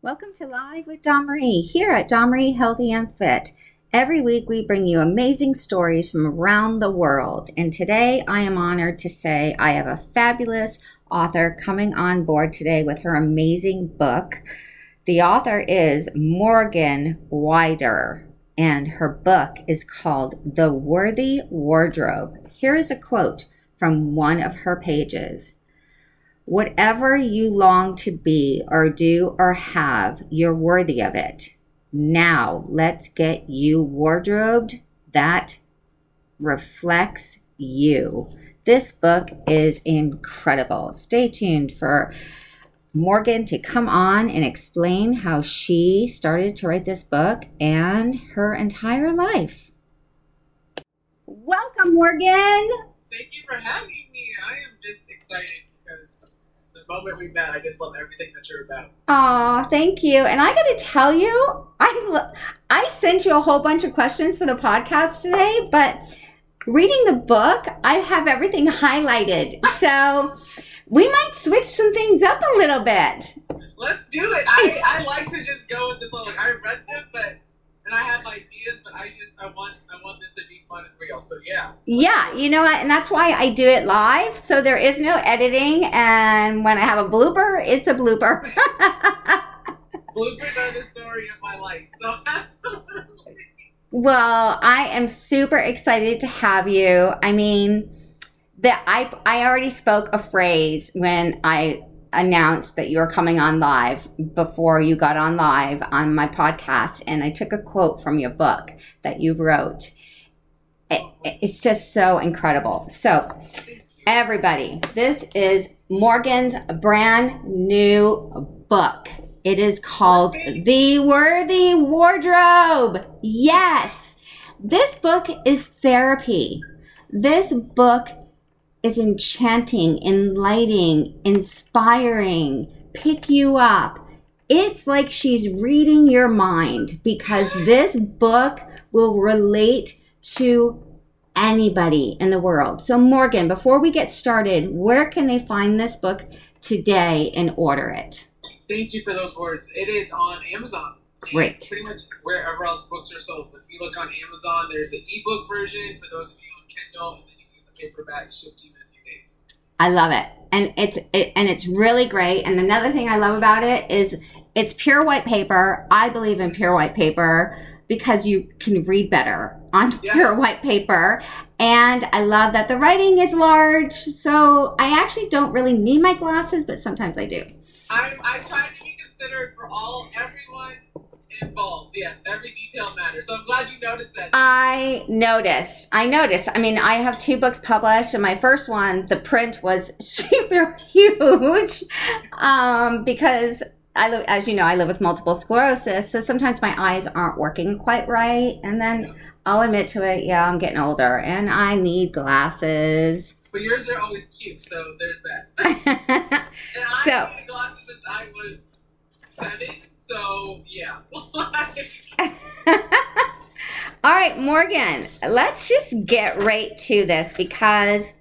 Welcome to Live with Dawn Marie here at Dawn Marie Healthy and Fit. Every week we bring you amazing stories from around the world. And today I am honored to say I have a fabulous author coming on board today with her amazing book. The author is Morgan Wider, and her book is called The Worthy Wardrobe. Here is a quote from one of her pages. Whatever you long to be or do or have, you're worthy of it. Now, let's get you wardrobed that reflects you. This book is incredible. Stay tuned for Morgan to come on and explain how she started to write this book and her entire life. Welcome, Morgan. Thank you for having me. I am just excited because the moment we met, I just love everything that you're about. Aw, thank you. And I got to tell you, I lo- I sent you a whole bunch of questions for the podcast today, but reading the book, I have everything highlighted. So we might switch some things up a little bit. Let's do it. I, I like to just go with the book. I read them, but and I have ideas, but I just I want I want this to be fun and real. So yeah. Yeah, you know what? And that's why I do it live. So there is no editing. And when I have a blooper, it's a blooper. Bloopers are the story of my life. So absolutely. well, I am super excited to have you. I mean, that I I already spoke a phrase when I announced that you were coming on live before you got on live on my podcast and I took a quote from your book that you wrote. It, it's just so incredible. So, everybody, this is Morgan's brand new book. It is called The Worthy Wardrobe. Yes. This book is therapy. This book is enchanting, enlightening, inspiring, pick you up. It's like she's reading your mind because this book will relate to anybody in the world. So, Morgan, before we get started, where can they find this book today and order it? Thank you for those words. It is on Amazon. Great. Pretty much wherever else books are sold. If you look on Amazon, there's an ebook version for those of you on Kindle, and then you can get the paperback shipped to you in a few days. I love it, and it's it, and it's really great. And another thing I love about it is it's pure white paper. I believe in pure white paper because you can read better on Yes. pure white paper. And I love that the writing is large. So I actually don't really need my glasses, but sometimes I do. I'm, I'm trying to be considerate for all everyone involved. Yes, every detail matters. So I'm glad you noticed that. I noticed. I noticed. I mean, I have two books published, and my first one, the print was super huge um, because I live, as you know, I live with multiple sclerosis. So sometimes my eyes aren't working quite right, and then I'll admit to it. Yeah, I'm getting older, and I need glasses. but yours are always cute, so there's that. And I So- needed glasses since I was so yeah. All right, Morgan, let's just get right to this because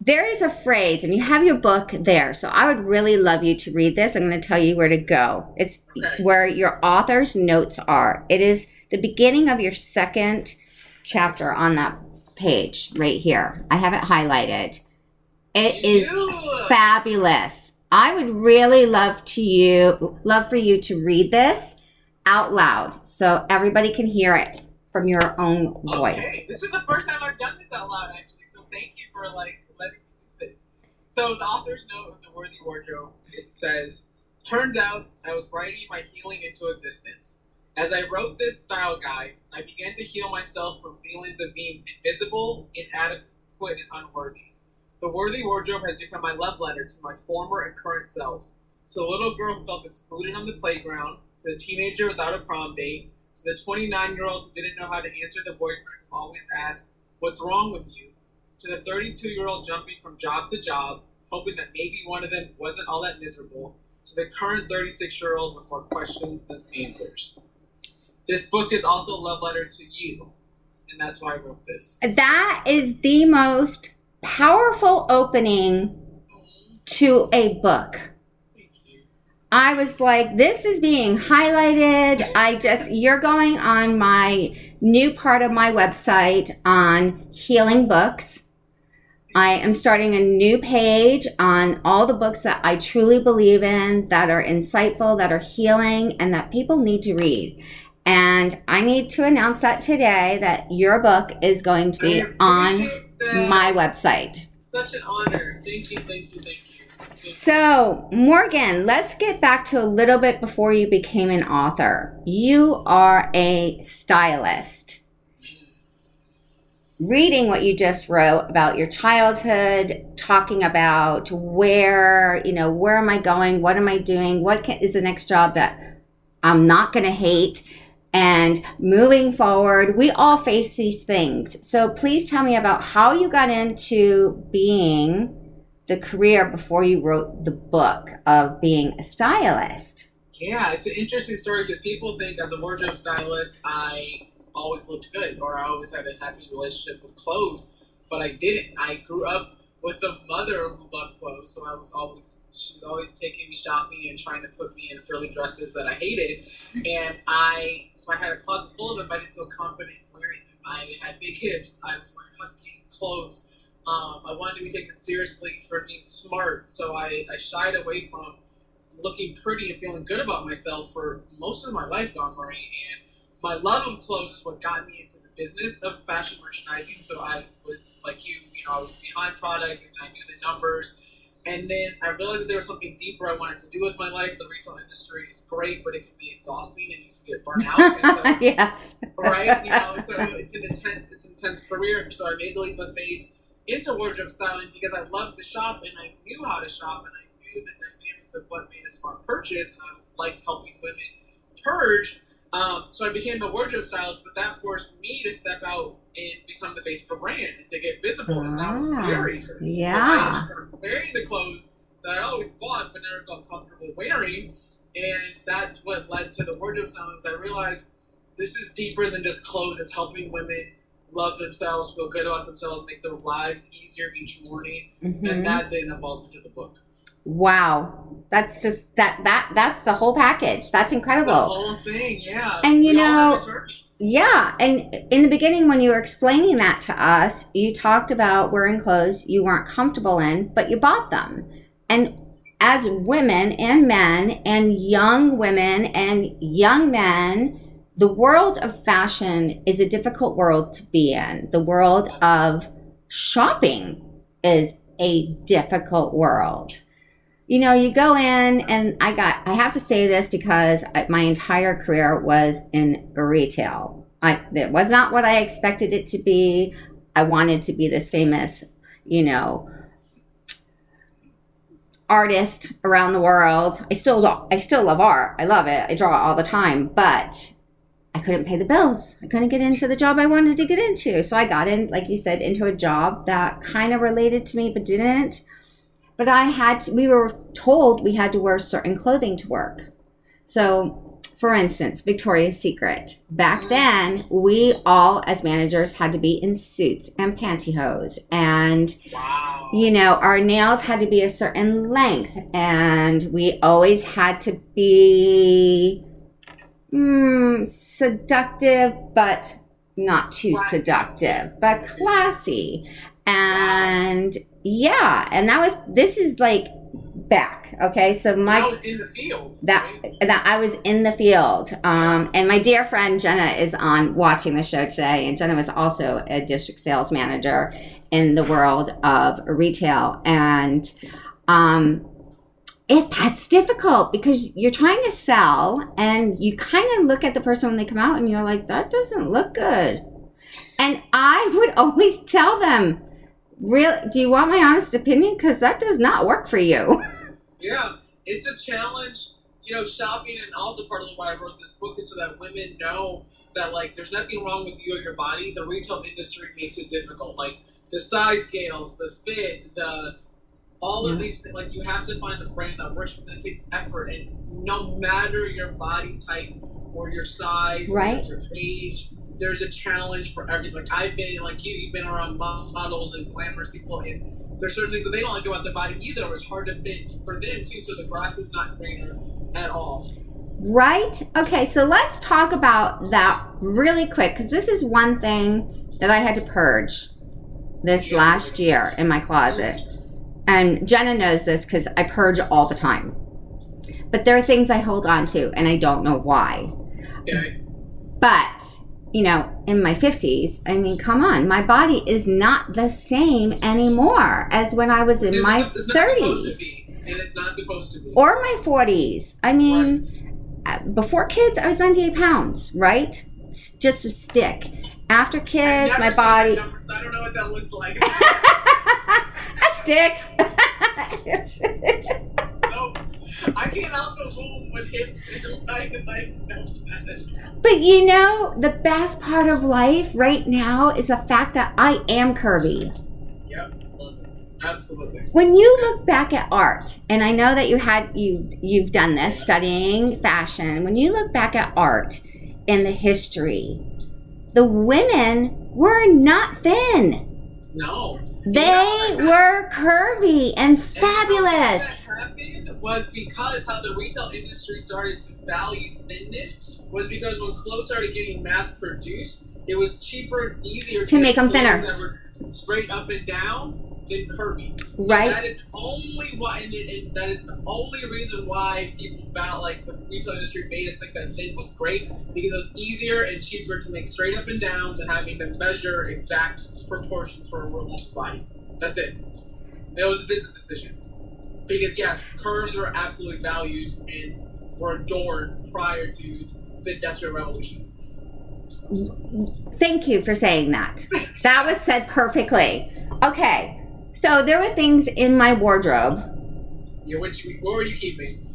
there is a phrase, and you have your book there. So I would really love you to read this. I'm going to tell you where to go. It's Okay. where your author's notes are. It is the beginning of your second chapter on that page right here. I have it highlighted. It You is do. fabulous. I would really love to you love for you to read this out loud so everybody can hear it from your own voice. Okay. This is the first time I've done this out loud, actually. So thank you for like letting me do this. So the author's note of the Worthy Wardrobe it says, "Turns out I was writing my healing into existence. As I wrote this style guide, I began to heal myself from feelings of being invisible, inadequate, and unworthy. The Worthy Wardrobe has become my love letter to my former and current selves. To the little girl who felt excluded on the playground, to the teenager without a prom date, to the 29 year old who didn't know how to answer the boyfriend who always asked, What's wrong with you? To the 32 year old jumping from job to job, hoping that maybe one of them wasn't all that miserable, to the current 36 year old with more questions than answers. This book is also a love letter to you, and that's why I wrote this. That is the most powerful opening to a book. I was like, this is being highlighted. I just, you're going on my new part of my website on healing books. I am starting a new page on all the books that I truly believe in, that are insightful, that are healing, and that people need to read. And I need to announce that today that your book is going to be on. My website. Such an honor. Thank you, thank you, thank you. Thank. So, Morgan, let's get back to a little bit before you became an author. You are a stylist. Reading what you just wrote about your childhood, talking about where, you know, where am I going? What am I doing? What can, is the next job that I'm not going to hate? And moving forward, we all face these things. So, please tell me about how you got into being the career before you wrote the book of being a stylist. Yeah, it's an interesting story because people think as a wardrobe stylist, I always looked good or I always had a happy relationship with clothes, but I didn't. I grew up with a mother who loved clothes, so I was always she was always taking me shopping and trying to put me in frilly dresses that I hated, and I so I had a closet full of them, I didn't feel confident wearing them. I had big hips. I was wearing husky clothes. Um, I wanted to be taken seriously for being smart, so I, I shied away from looking pretty and feeling good about myself for most of my life, Dawn Marie. And my love of clothes is what got me into business of fashion merchandising. So I was like you, you know, I was behind product and I knew the numbers. And then I realized that there was something deeper I wanted to do with my life. The retail industry is great, but it can be exhausting and you can get burnt out. So yes. right? You know, so it's an intense, it's an intense career. So I made the leap of faith into wardrobe styling because I loved to shop and I knew how to shop and I knew the dynamics of what made a smart purchase and I liked helping women purge. Um, so I became a wardrobe stylist, but that forced me to step out and become the face of a brand and to get visible, and that was Ah, scary. Yeah. So wearing the clothes that I always bought but never felt comfortable wearing, and that's what led to the wardrobe. Because I realized this is deeper than just clothes. It's helping women love themselves, feel good about themselves, make their lives easier each morning, Mhm. and that then evolved to the book. Wow. That's just that that that's the whole package. That's The incredible. whole thing, yeah. And you We know-. Yeah, and in the beginning when you were explaining that to us, you talked about wearing clothes you weren't comfortable in, but you bought them. And as women and men and young women and young men, the world of fashion is a difficult world to be in. The world of shopping is a difficult world. You know, you go in, and I got, I have to say this because I, my entire career was in retail. I, it was not what I expected it to be. I wanted to be this famous, you know, artist around the world. I still, lo- I still love art. I love it. I draw all the time, but I couldn't pay the bills. I couldn't get into the job I wanted to get into. So I got in, like you said, into a job that kind of related to me, but didn't. But I had, to, we were told we had to wear certain clothing to work. So, for instance, Victoria's Secret. Back then, we all, as managers, had to be in suits and pantyhose. And Wow. you know, our nails had to be a certain length, and we always had to be mm, seductive, but not too Classy. seductive, but classy. And yeah, and that was this is like back. Okay, so my I was in the field. that right? that I was in the field. Um, and my dear friend Jenna is on watching the show today, and Jenna was also a district sales manager in the world of retail, and um, it that's difficult because you're trying to sell, and you kind of look at the person when they come out, and you're like, that doesn't look good. And I would always tell them, "Real? Do you want my honest opinion? Because that does not work for you." Yeah, it's a challenge. You know, shopping, and also part of why I wrote this book is so that women know that like there's nothing wrong with you or your body. The retail industry makes it difficult. Like the size scales, the fit, the all of these things. Like you have to find a brand that works for them. That takes effort, and no matter your body type or your size, or Right. your age. There's a challenge for everything. Like I've been, like you, you've been around models and glamorous people, and there's certain things that they don't like about their body either. It's hard to fit for them too. So the grass is not greener at all. Right? Okay, so let's talk about that really quick because this is one thing that I had to purge this Yeah. last year in my closet. And Jenna knows this because I purge all the time. But there are things I hold on to and I don't know why. Okay. But, you know, in my 50s, I mean, come on, my body is not the same anymore as when I was in It's, my it's not supposed to 30s be, and it's not supposed to be. or my 40s. I mean, uh, before kids, I was 98 pounds, right? Just a stick. After kids, my body. number. I don't know what that looks like. a stick. I came out the womb with hips and like, like, no. but you know, the best part of life right now is the fact that I am curvy. Yep. Absolutely. When you look back at art, and I know that you had you you've done this studying fashion. When you look back at art in the history, the women were not thin. No. They were curvy and And fabulous. Happened was because how the retail industry started to value thinness was because when clothes started getting mass produced, it was cheaper and easier To make get 'em clothes thinner. That were straight up and down than curvy. So Right. That is only why, and, it- and that is the only reason why people felt like the retail industry made us think that thin was great because it was easier and cheaper to make straight up and down than having to measure exact proportions for a woman's body. That's it. It was a business decision. Because yes, curves were absolutely valued and were adored prior to the Industrial Revolution. Thank you for saying that. That was said perfectly. Okay, so there were things in my wardrobe. Yeah, what, you, what were you keeping?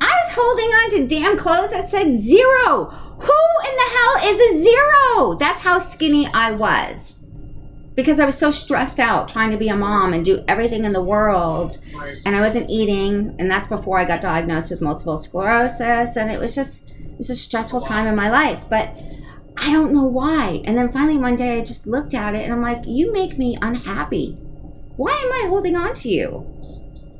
I was holding on to damn clothes that said zero. Who in the hell is a zero? That's how skinny I was. Because I was so stressed out trying to be a mom and do everything in the world. Right. And I wasn't eating. And that's before I got diagnosed with multiple sclerosis. And it was just, it was a stressful time in my life. But I don't know why. And then finally one day I just looked at it and I'm like, you make me unhappy. Why am I holding on to you?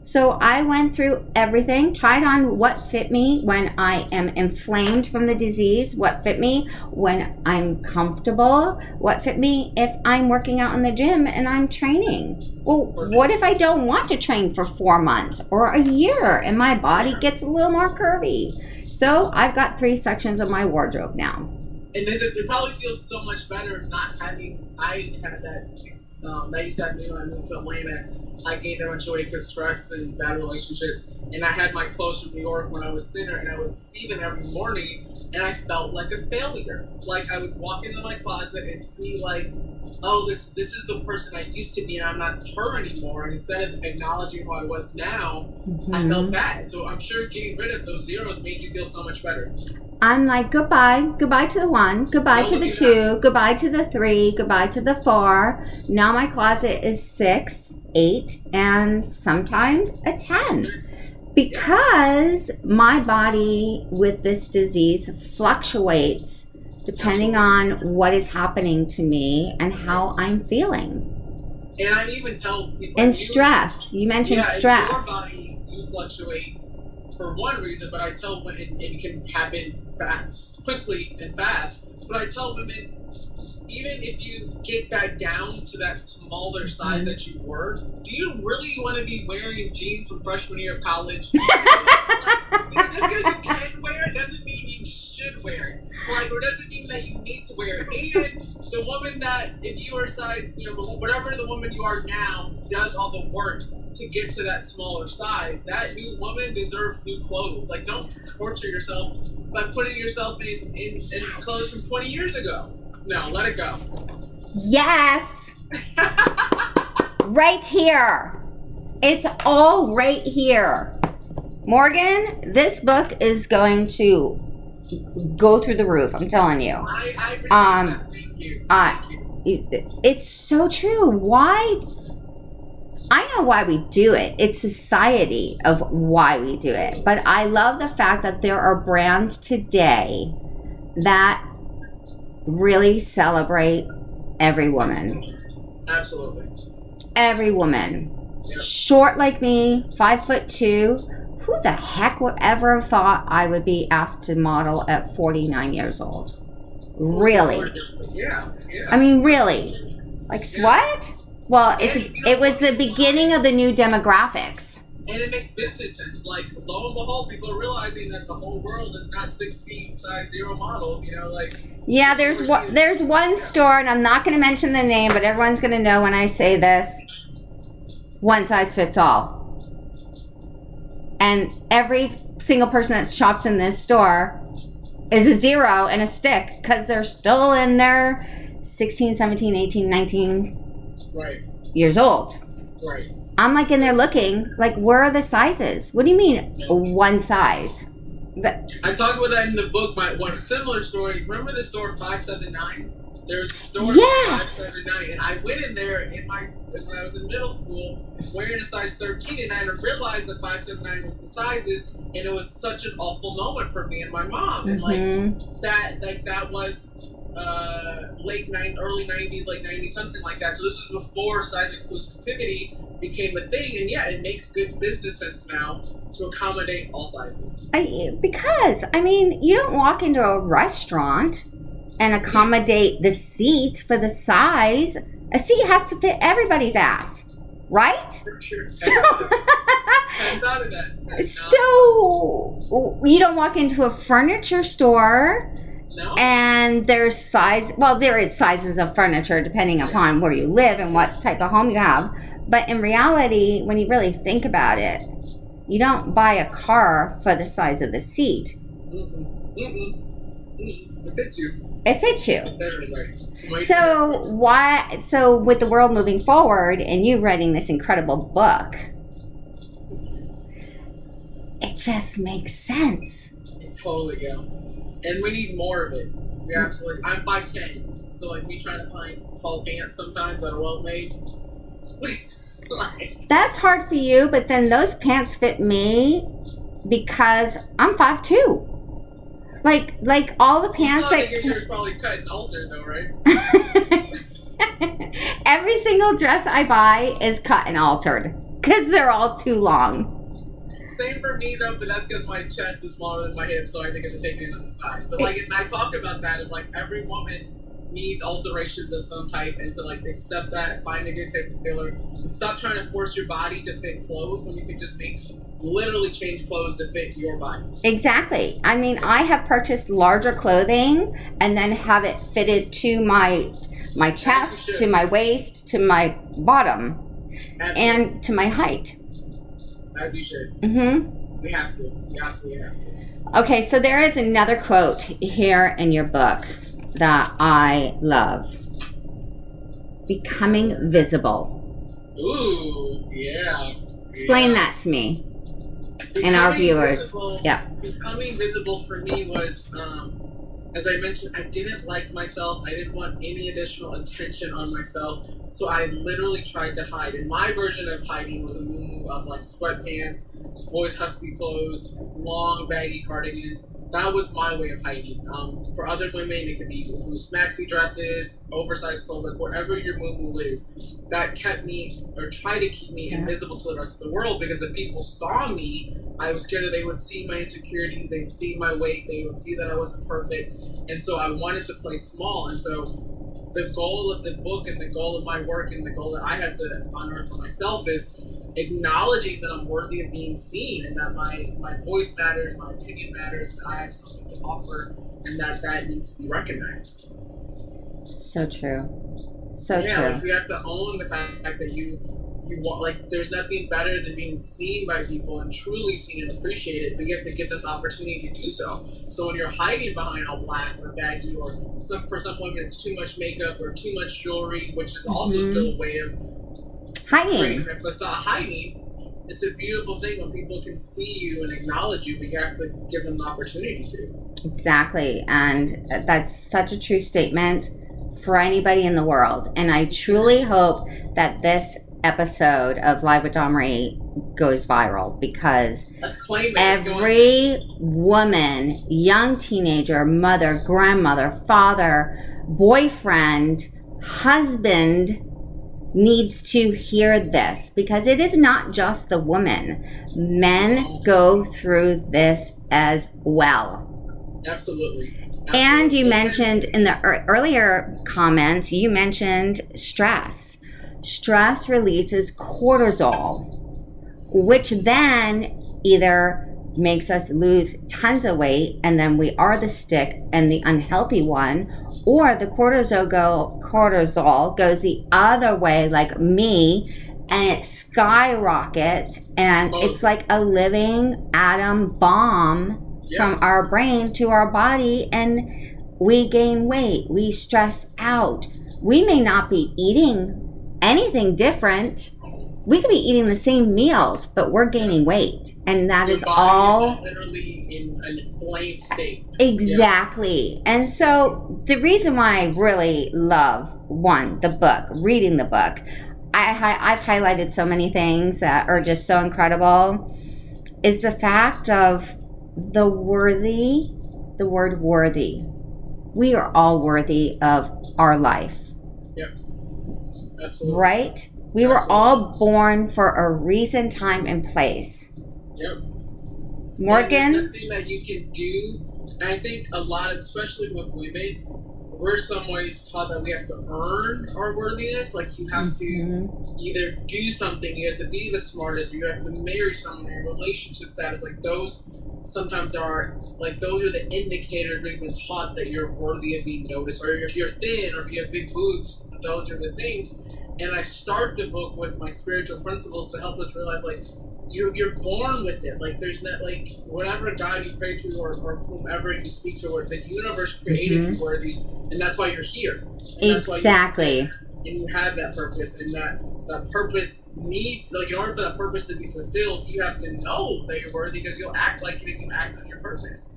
So I went through everything, tried on what fit me when I am inflamed from the disease, what fit me when I'm comfortable, what fit me if I'm working out in the gym and I'm training. Well, what if I don't want to train for four months or a year and my body gets a little more curvy? So I've got three sections of my wardrobe now. And this, it probably feels so much better not having. I had that. Um, that used to happen when I moved to Atlanta. I gained bunch of weight because stress and bad relationships. And I had my clothes from New York when I was thinner, and I would see them every morning, and I felt like a failure. Like I would walk into my closet and see like, oh, this this is the person I used to be, and I'm not her anymore. And instead of acknowledging who I was now, I Mm-hmm. felt bad. So I'm sure getting rid of those zeros made you feel so much better. I'm like, goodbye, goodbye to the one, goodbye Don't to the two, goodbye to the three, goodbye to the four. Now my closet is six, eight, and sometimes a 10. Because my body with this disease fluctuates depending on what is happening to me and how I'm feeling. And I even tell people And you- stress. You mentioned yeah, stress. your body, you fluctuate for one reason, but I tell women it can happen fast, quickly and fast. But I tell women, even if you get that down to that smaller size Mm-hmm. that you were, do you really want to be wearing jeans from freshman year of college? like, just because you can wear it doesn't mean you wear it. Like, or doesn't mean that you need to wear it. And the woman that, if you are size, you know, whatever the woman you are now does all the work to get to that smaller size, that new woman deserves new clothes. Like, don't torture yourself by putting yourself in, in, in clothes from 20 years ago. No, let it go. Yes. right here. It's all right here. Morgan, this book is going to go through the roof. I'm telling you. I, I Um. Thank you. Thank you. It- It's so true. Why? I know why we do it. It's society of why we do it. But I love the fact that there are brands today that really celebrate every woman. Absolutely. Every woman. Yep. Short like me, five foot two, who the heck would ever have thought I would be asked to model at 49 years old? Really? Yeah, yeah. I mean, really? Like, Yeah. what? Well, it's, And, you know, it was the beginning of the new demographics. and it makes business sense. Like lo and behold, people are realizing that the whole world is not six feet size zero models. You know, like Yeah, there's one, there's one store, and I'm not going to mention the name, but everyone's going to know when I say this. One size fits all. And every single person that shops in this store is a zero and a stick because they're still in their 16, 17, 18, 19 right, years old. right. I'm like in there looking, like, where are the sizes? What do you mean one size? That, I talked about that in the book. My one similar story. Remember the store five seven nine? There was a store Yes! seven nine, and I went in there in my when I was in middle school wearing a size thirteen, and I didn't realize that five seven nine was the sizes, and it was such an awful moment for me and my mom, and like Mhm. that like that was uh, late nine early nineties, late nineties, something like that. So this was before size inclusivity became a thing, and yeah, it makes good business sense now to accommodate all sizes. I, because I mean, you don't walk into a restaurant and accommodate the seat for the size. A seat has to fit everybody's ass, right? Sure. So, I thought of that. I so you don't walk into a furniture store no, and there's size. Well, there is sizes of furniture depending upon where you live and what type of home you have. But in reality, when you really think about it, you don't buy a car for the size of the seat. Mm-mm. Mm-mm. It fits you. It fits you. Very right. Right So why? So with the world moving forward, and you writing this incredible book, it just makes sense. there. Totally, yeah. And we need more of it. We absolutely. I'm five ten, so like we try to find tall pants sometimes that are well made. like, That's hard for you, but then those pants fit me because I'm five two. Like like all the pants that. that you're probably cut and altered though, right? Every single dress I buy is cut and altered because they're all too long. Same for me though, but that's because my chest is smaller than my hips, so I think I'm taking it on the side. But like, and I talk about that of like every woman needs alterations of some type, and to like accept that, find a good type of tailor. Stop trying to force your body to fit clothes when you can just make literally change clothes to fit your body. Exactly. I mean, I have purchased larger clothing and then have it fitted to my my chest, to my waist, to my bottom, Absolutely. and to my height. as you should. Mm-hmm. We have to. We absolutely have to. Okay, so there is another quote here in your book that I love. Becoming visible. Ooh, yeah. Explain Yeah. that to me. And our viewers. visible- Yeah. Becoming visible for me was, um, as I mentioned, I didn't like myself. I didn't want any additional attention on myself. So I literally tried to hide. And my version of hiding was a move of like sweatpants, boys' husky clothes, long baggy cardigans. That was my way of hiding. Um, for other women, it could be loose maxi dresses, oversized clothing, whatever your moo is. That kept me, or tried to keep me Yeah. invisible to the rest of the world because if people saw me, I was scared that they would see my insecurities, they'd see my weight, they would see that I wasn't perfect. And so I wanted to play small. And so the goal of the book and the goal of my work and the goal that I had to unearth for myself is acknowledging that I'm worthy of being seen and that my, my voice matters, my opinion matters, that I have something to offer and that that needs to be recognized. So true. So yeah, true. like you have to own the fact that you you want like there's nothing better than being seen by people and truly seen and appreciated, but you have to give them the opportunity to do so. So when you're hiding behind all black or baggy or some for some women it's too much makeup or too much jewelry, which is also Mhm. still a way of Hiding. facade hiding. It's a beautiful thing when people can see you and acknowledge you, but you have to give them the opportunity to. Exactly. And that's such a true statement for anybody in the world. And I truly hope that this episode of Live with Dawn Marie goes viral because Let's claim that it's going every woman, young teenager, mother, grandmother, father, boyfriend, husband needs to hear this because it is not just the woman. Men go through this as well. Absolutely. And you mentioned in the ear- earlier comments, you mentioned stress. Stress releases cortisol, which then either makes us lose tons of weight and then we are the stick and the unhealthy one, or the cortisol go cortisol goes the other way like me and it skyrockets and Oh. it's like a living atom bomb Yeah. from our brain to our body and we gain weight we stress out we may not be eating anything different we could be eating the same meals but we're gaining weight and that Your is all is literally in an inflamed state. Exactly. And so the reason why I really love one, the book, reading the book, I, I've highlighted so many things that are just so incredible, is the fact of the worthy, the word worthy. We are all worthy of our life, Absolutely. right? We were all born for a reason, time, and place. Yep. Morgan? And that you can do. And I think a lot, especially with women, we're some ways taught that we have to earn our worthiness. Like you have to Mhm. either do something, you have to be the smartest, or you have to marry someone, your relationship status. Like those sometimes are like those are the indicators we've been taught that you're worthy of being noticed. Or if you're thin, or if you have big boobs, those are the things. And I start the book with my spiritual principles to help us realize like you're you're born with it. Like there's not like whatever God you pray to or, or whomever you speak to, or the universe created Mhm. you worthy, and that's why you're here. And that's why you Exactly. and you have that purpose, and that that purpose needs like in order for that purpose to be fulfilled, you have to know that you're worthy because you'll act like it and you act on your purpose.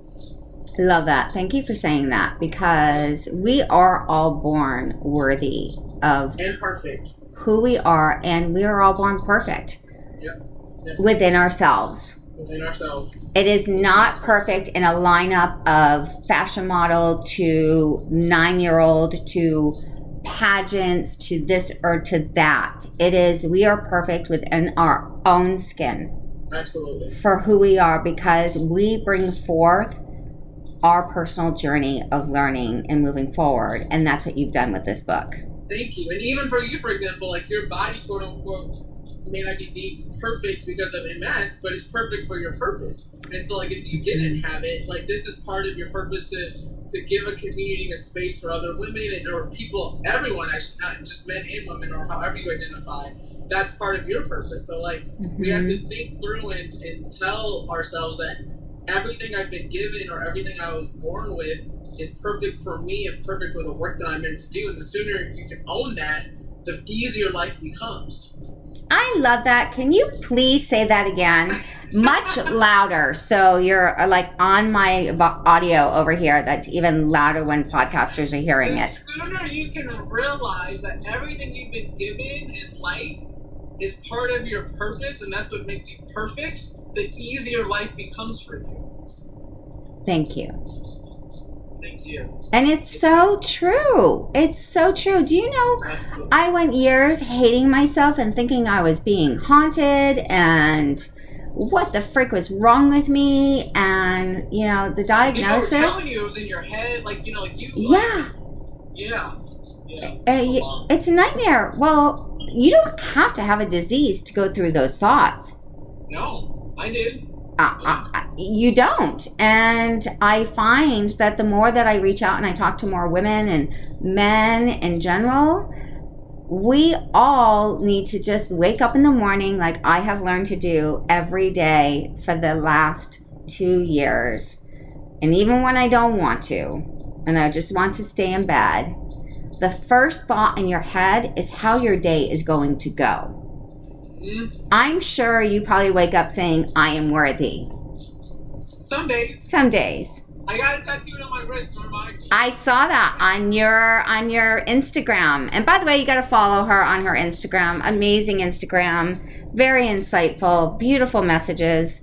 Love that. Thank you for saying that because we are all born worthy of And perfect. who we are, and we are all born perfect Yep. Within ourselves. Within ourselves. It is not perfect in a lineup of fashion model to nine year old to pageants to this or to that. It is, we are perfect within our own skin Absolutely. for who we are because we bring forth our personal journey of learning and moving forward. And that's what you've done with this book. Thank you. And even for you, for example, like your body, quote unquote, may not be deemed perfect because of MS, but it's perfect for your purpose. And so, like, if you didn't have it, like, this is part of your purpose to to give a community and a space for other women and or people, everyone actually, not just men and women, or however you identify. That's part of your purpose. So, like, we have to mm-hmm. think through and, and tell ourselves that everything I've been given or everything I was born with is perfect for me and perfect for the work that I'm meant to do. And the sooner you can own that, the easier life becomes. I love that. Can you please say that again? Much louder. So you're uh, like on my audio over here. That's even louder when podcasters are hearing it. the it. sooner you can realize that everything you've been given in life is part of your purpose and that's what makes you perfect, the easier life becomes for you. Thank you. Thank you. And it's so true. It's so true. Do you know I went years hating myself and thinking I was being haunted and what the frick was wrong with me and you know the People were telling you it was in your head, like you know, like you. Yeah. Yeah. Yeah. Uh, y- it's a nightmare. Well, you don't have to have a disease to go through those thoughts. No, I did. Uh, uh, you don't. And I find that the more that I reach out and I talk to more women and men in general, we all need to just wake up in the morning like I have learned to do every day for the last two years. And even when I don't want to, and I just want to stay in bed, the first thought in your head is how your day is going to go. I'm sure you probably wake up saying, I am worthy. some days Some days. I got it tattooed on my wrist. I saw that on your on your Instagram. And by the way, you got to follow her on her Instagram. Amazing Instagram. Very insightful, beautiful messages.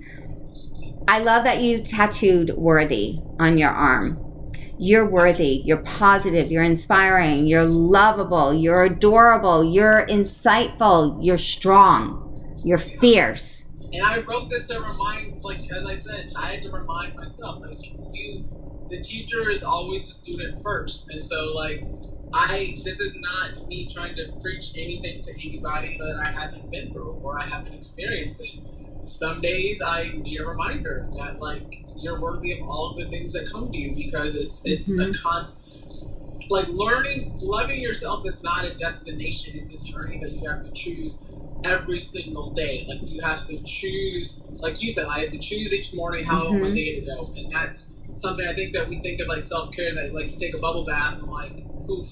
I love that you tattooed worthy on your arm. You're worthy, you're positive, you're inspiring, you're lovable, you're adorable, you're insightful, you're strong, you're fierce. And I wrote this to remind, like as I said, I had to remind myself, like you, the teacher is always the student first, and so like I, this is not me trying to preach anything to anybody that I haven't been through or I haven't experienced. Some days I need a reminder that like you're worthy of all of the things that come to you because it's it's Mhm. a constant. Like learning, loving yourself is not a destination; it's a journey that you have to choose every single day. Like you have to choose, like you said, I have to choose each morning how want my day to go, and that's something I think that we think of like self care. That like you take a bubble bath and like poof,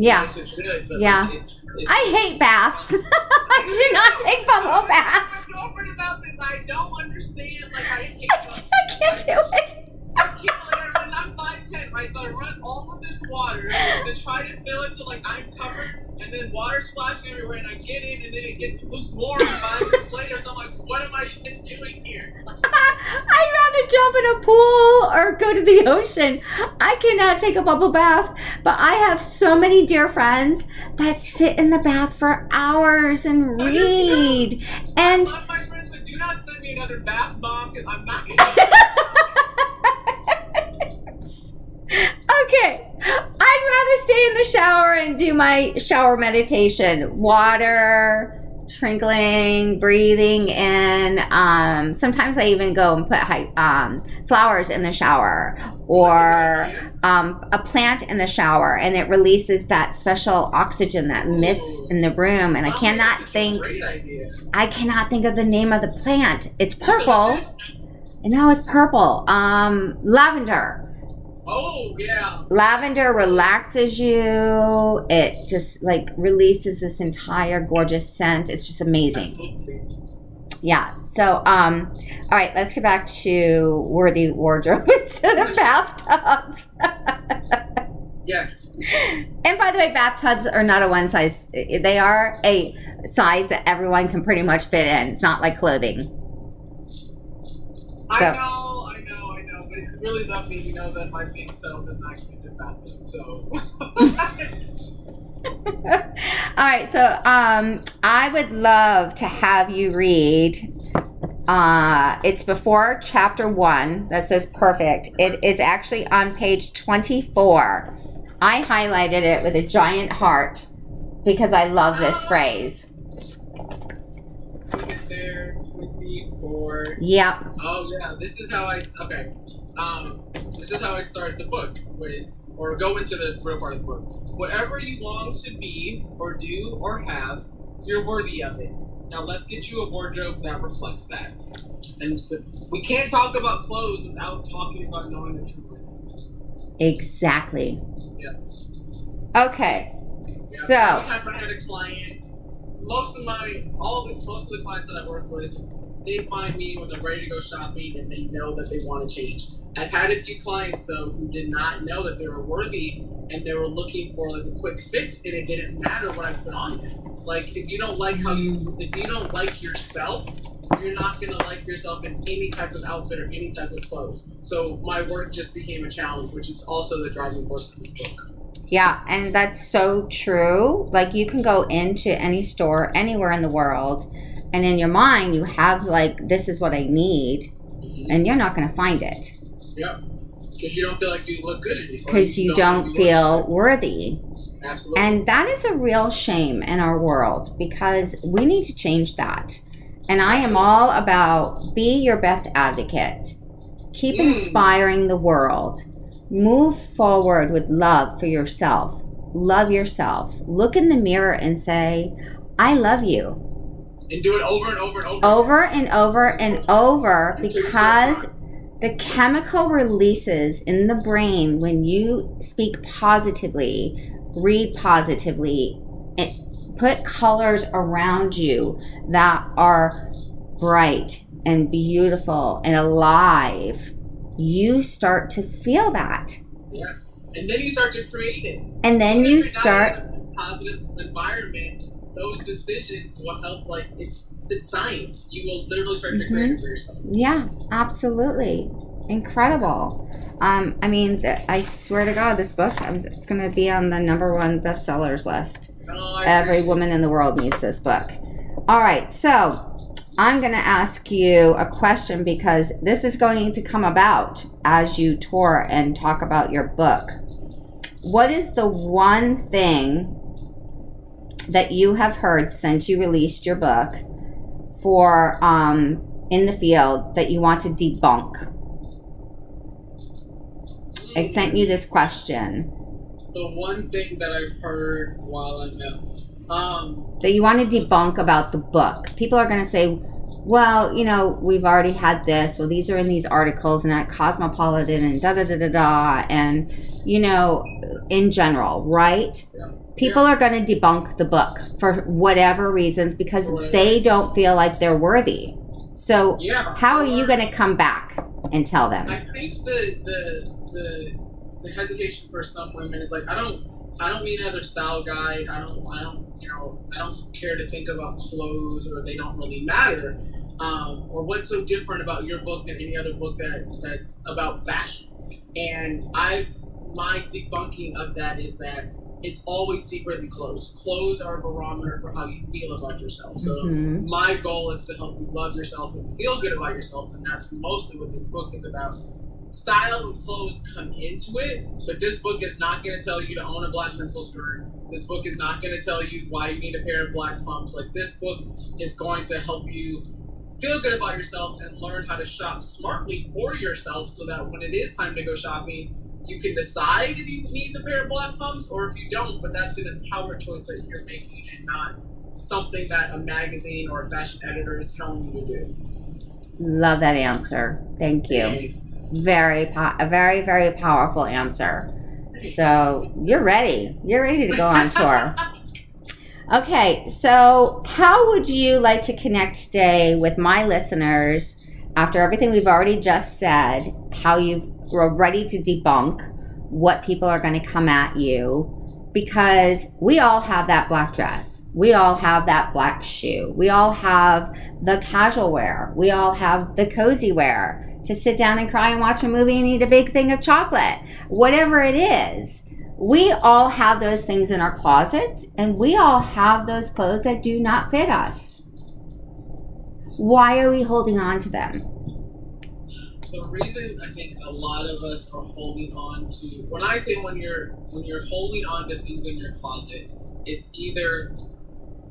Yeah. good. Yeah. like, it's, it's, I hate baths. I do not take bubble baths. I'm over about this. I don't understand. Like I. I, I can't do it. I can't. Like, and I'm five ten, right? So I run all of this water to try to fill it to like I'm covered, and then water splashing everywhere, and I get in, and then it gets lukewarm five minutes later. So I'm like, what am I even doing here? I'd rather jump in a pool or go to the ocean. I cannot take a bubble bath, but I have so many dear friends that sit in the bath for hours and I do too. read. I And love my friends, but do not send me another bath bomb because I'm not gonna. okay, I'd rather stay in the shower and do my shower meditation. Water, trickling, breathing in. Um, sometimes I even go and put um, flowers in the shower or um, a plant in the shower, and it releases that special oxygen, that mist in the room. And I cannot think. I cannot think of the name of the plant. It's purple. No, it's purple. Um, lavender. Oh yeah. Lavender relaxes you. It just like releases this entire gorgeous scent. It's just amazing. Yeah. So, um, all right, let's get back to worthy wardrobe instead of bathtubs. Yes. And by the way, bathtubs are not a one size. They are a size that everyone can pretty much fit in. It's not like clothing. I So- know, I know, I know, but it's really me to know that my big self is not going to do bathtub. So All right, so um, I would love to have you read. Uh, it's before chapter one that says perfect. It is actually on page 24. I highlighted it with a giant heart because I love this phrase. look at there, twenty-four. Yep. Oh yeah, this is how I. okay. Um, this is how I start the book, was or go into the real part of the book. Whatever you long to be or do or have, you're worthy of it. Now let's get you a wardrobe that reflects that. And so we can't talk about clothes without talking about knowing the truth. Exactly. Yeah. Okay. Yeah, So, every time I had a client, most of my all the most of the clients that I work with, they find me when they're ready to go shopping and they know that they want to change. I've had a few clients though who did not know that they were worthy and they were looking for like a quick fix and it didn't matter what I put on them. Like if you don't like how you if you don't like yourself, you're not gonna like yourself in any type of outfit or any type of clothes. So my work just became a challenge, which is also the driving force of this book. yeah, and that's so true. Like, you can go into any store anywhere in the world, and in your mind, you have, like, this is what I need, mm-hmm. and you're not going to find it. Yep. Because you don't feel like you look good or because you don't look feel worthy. Absolutely. And that is a real shame in our world because we need to change that. And I am all about be your best advocate. Keep Mm. inspiring the world. Move forward with love for yourself. Love yourself. Look in the mirror and say, I love you. and do it over and over and over. Over and over and over you because. The chemical releases in the brain when you speak positively, read positively, and put colors around you that are bright and beautiful and alive, you start to feel that. Yes. And then you start to create it. And then you you're start a positive environment. Those decisions will help. Like it's it's science. You will literally start to create Mm-hmm. for yourself. Yeah, absolutely. Incredible. Um, I mean, th- I swear to God, this book was, it's going to be on the number one bestsellers list. I Every woman in the world needs this book. All right, so I'm going to ask you a question because this is going to come about as you tour and talk about your book. What is the one thing that you have heard since you released your book for um, in the field that you want to debunk? I sent you this question the one thing that I've heard while I'm out. Um, that you want to debunk about the book. People are going to say, well, you know, we've already had this. Well, these are in these articles and at Cosmopolitan and da da da da da. And, you know, in general, right? Yeah. People are going to debunk the book for whatever reasons because whatever. they don't feel like they're worthy. So, yeah. how are you going to come back and tell them? I think the the the the hesitation for some women is like I don't I don't need another style guide. I don't I don't you know I don't care to think about clothes or they don't really matter. Um, or what's so different about your book than any other book that that's about fashion? And I've my debunking of that is that it's always deeper than clothes. Clothes are a barometer for how you feel about yourself. So Mhm. my goal is to help you love yourself and feel good about yourself, and that's mostly what this book is about. Style and clothes come into it, but this book is not going to tell you to own a black pencil skirt. This book is not going to tell you why you need a pair of black pumps. Like this book is going to help you feel good about yourself and learn how to shop smartly for yourself, so that when it is time to go shopping, you can decide if you need the pair of black pumps or if you don't. But that's an empowered choice that you're making, and not something that a magazine or a fashion editor is telling you to do. Love that answer. Thank you. And Very, po- a very, very powerful answer. So you're ready. You're ready to go on tour. Okay, so how would you like to connect today with my listeners after everything we've already just said? How you were ready to debunk what people are going to come at you because we all have that black dress. We all have that black shoe. We all have the casual wear. We all have the cozy wear to sit down and cry and watch a movie and eat a big thing of chocolate. Whatever it is, we all have those things in our closets and we all have those clothes that do not fit us. Why are we holding on to them? The reason I think a lot of us are holding on to when I say when you're when you're holding on to things in your closet, it's either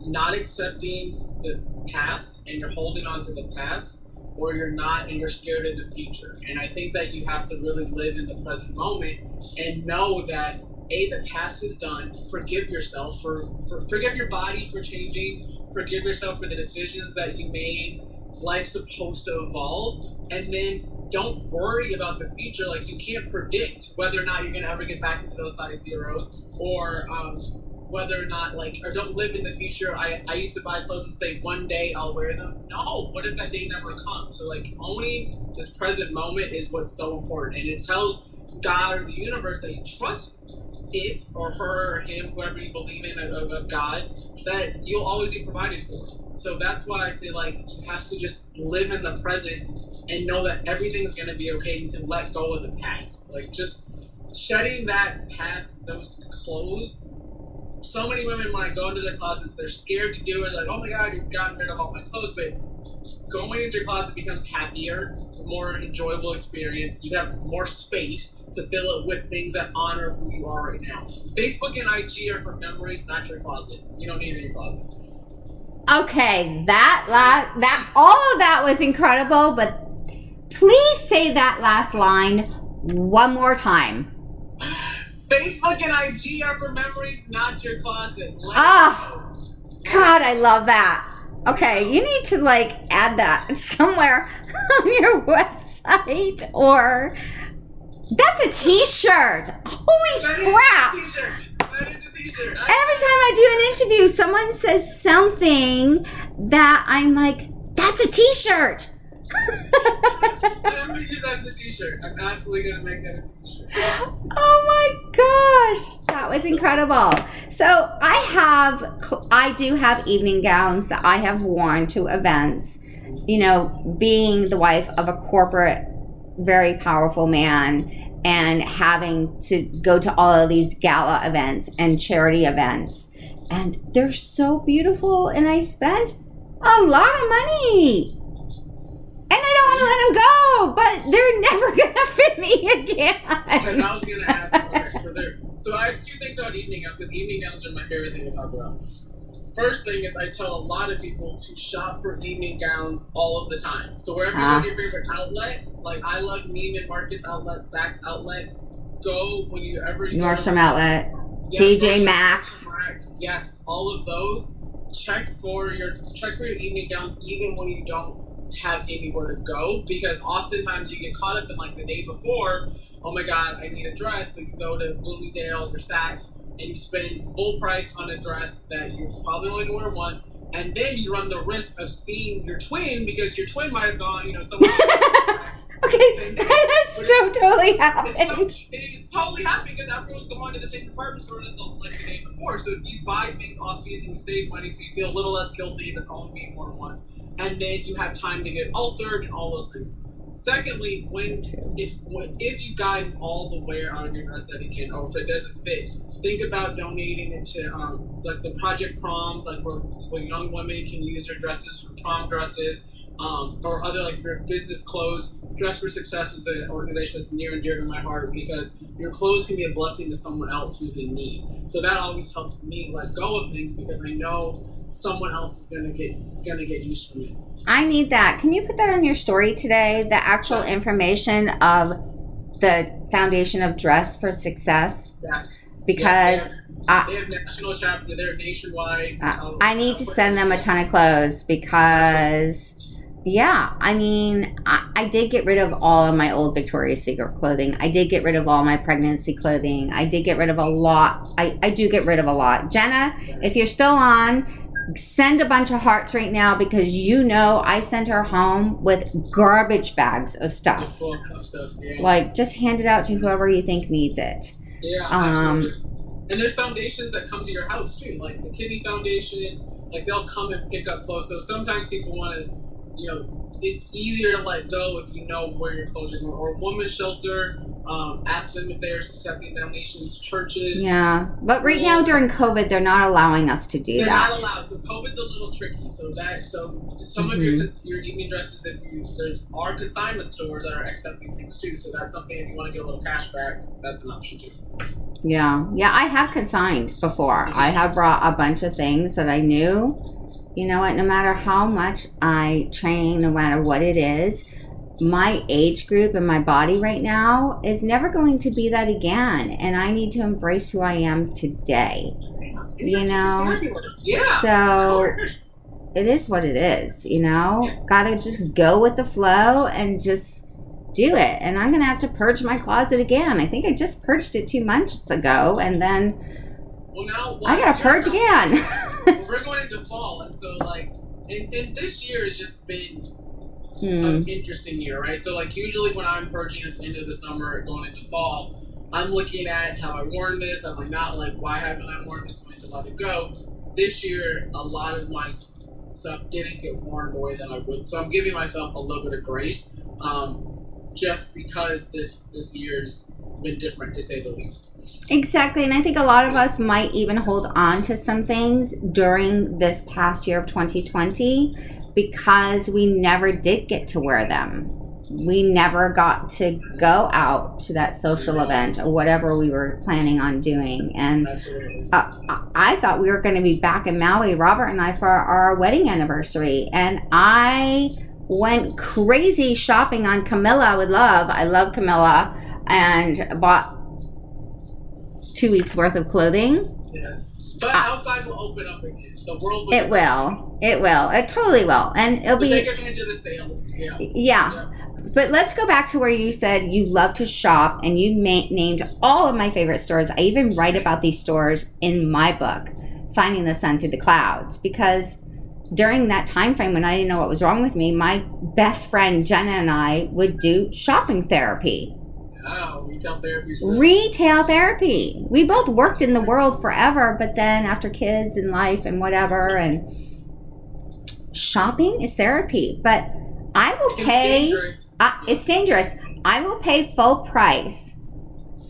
not accepting the past and you're holding on to the past, or you're not and you're scared of the future. And I think that you have to really live in the present moment and know that a the past is done. Forgive yourself for, for forgive your body for changing. Forgive yourself for the decisions that you made. Life's supposed to evolve, and then don't worry about the future. Like you can't predict whether or not you're gonna ever get back into those size zeros, or um, whether or not like, or don't live in the future. I, I used to buy clothes and say one day I'll wear them. No, what if that day never comes? So like owning this present moment is what's so important, and it tells God or the universe that you trust it or her or him, whoever you believe in of, God, that you'll always be provided for. So that's why I say like you have to just live in the present and know that everything's gonna be okay. You can let go of the past. Like just shedding that past, those clothes. So many women, when I go into their closets, they're scared to do it. Like, oh my god, you've gotten rid of all my clothes. But going into your closet becomes happier, more enjoyable experience. You have more space to fill it with things that honor who you are right now. Facebook and IG are for memories, not your closet. You don't need any closet. Okay, that last that all of that was incredible, but please say that last line one more time. Facebook and IG are for memories, not your closet. Let Ah. God, I love that. Okay, you need to like add that somewhere on your website or that's a t-shirt. Holy That is crap. a t-shirt. That is a t-shirt. Every time I do an interview, someone says something that I'm like, that's a t-shirt. I'm gonna use that as a t-shirt. I'm absolutely gonna make that a t-shirt. Oh my gosh, that was incredible. So I have, I do have evening gowns that I have worn to events. You know, being the wife of a corporate very powerful man and having to go to all of these gala events and charity events. And they're so beautiful, and I spent a lot of money. And I don't want to let them go, but they're never gonna fit me again. And I was gonna ask, okay, so there. So I have two things about evening gowns. Because evening gowns are my favorite thing to talk about. First thing is I tell a lot of people to shop for evening gowns all of the time. So wherever Ah. you go to your favorite outlet, like I love Neiman Marcus outlet, Saks outlet. Go when you go Nordstrom Outlet, Yeah, TJ Maxx. Yes, all of those. Check for your check for your evening gowns, even when you don't have anywhere to go, because oftentimes you get caught up in like the day before. Oh my God, I need a dress, so you go to Bloomingdale's or Saks and you spend full price on a dress that you're probably only going to wear once. And then you run the risk of seeing your twin because your twin might have gone, you know, somewhere. Okay, that has so totally It's, so, happened. it's totally happened because everyone's going to the same department store that the, like the day before. So if you buy things off season, you save money, so you feel a little less guilty if it's only being worn once, and then you have time to get altered and all those things. Secondly, when if when, if you got all the wear out of your dress that you can, or if it doesn't fit, think about donating it to um, like the project proms, like where, where young women can use their dresses for prom dresses, um, or other like business clothes. Dress for Success is an organization that's near and dear to my heart because your clothes can be a blessing to someone else who's in need. So that always helps me let go of things because I know someone else is gonna get gonna get used from it. I need that. Can you put that on your story today? The actual information of the Foundation of Dress for Success? Yes. Because Yeah, I- they, have, they have national chapter. They're nationwide. Uh, I need to send them a ton of clothes because, yeah, I mean, I, I did get rid of all of my old Victoria's Secret clothing. I did get rid of all my pregnancy clothing. I did get rid of a lot. I, I do get rid of a lot. Jenna, if you're still on, send a bunch of hearts right now because you know I sent her home with garbage bags of stuff. of stuff. Yeah. Like, just hand it out to whoever you think needs it. Yeah, Um, absolutely. And there's foundations that come to your house too, like the Kidney Foundation. Like they'll come and pick up clothes. So sometimes people want to, you know, it's easier to let go if you know where your clothes are going. Or women's shelter, um, ask them if they're accepting donations. Churches, Yeah. But right now during COVID, they're not allowing us to do they're that. not allowed. So COVID's a little tricky. So that so some of your your evening dresses, if you there's are consignment stores that are accepting things too. So that's something if you want to get a little cash back, that's an option too. Yeah, yeah, I have consigned before. I have brought a bunch of things that I knew. You know what? No matter how much I train, no matter what it is, my age group and my body right now is never going to be that again. And I need to embrace who I am today. You know? Yeah. So it is what it is, you know? Gotta just go with the flow and just do it. And I'm gonna have to purge my closet again. I think I just purged it two months ago, and then Well, now I gotta purge again. we're going into fall, and so like, and, and this year has just been Hmm. an interesting year, right? So like, usually when I'm purging at the end of the summer, going into fall, I'm looking at how I worn this. I'm like, not like, why haven't I worn this? I need to let it go. This year, a lot of my stuff didn't get worn the way that I would, so I'm giving myself a little bit of grace, um, just because this this year's been different to say the least. Exactly. And I think a lot of us might even hold on to some things during this past year of 2020 because we never did get to wear them. We never got to go out to that social event or whatever we were planning on doing. And uh, I- I thought we were going to be back in Maui, Robert and I, for our wedding anniversary. And I went crazy shopping on Camilla with Love. I love Camilla. And bought two weeks worth of clothing. Yes. But Ah. outside will open up again. The world will It will. It will. It totally will. And it'll be, take advantage of the sales. Yeah. yeah. But let's go back to where you said you love to shop and you ma- named all of my favorite stores. I even write about these stores in my book, Finding the Sun Through the Clouds, because during that time frame when I didn't know what was wrong with me, my best friend Jenna and I would do shopping therapy, Oh, retail therapy. retail therapy. We both worked in the world forever, but then after kids and life and whatever, and shopping is therapy. But I will It's pay. dangerous. Uh, it's dangerous. I will pay full price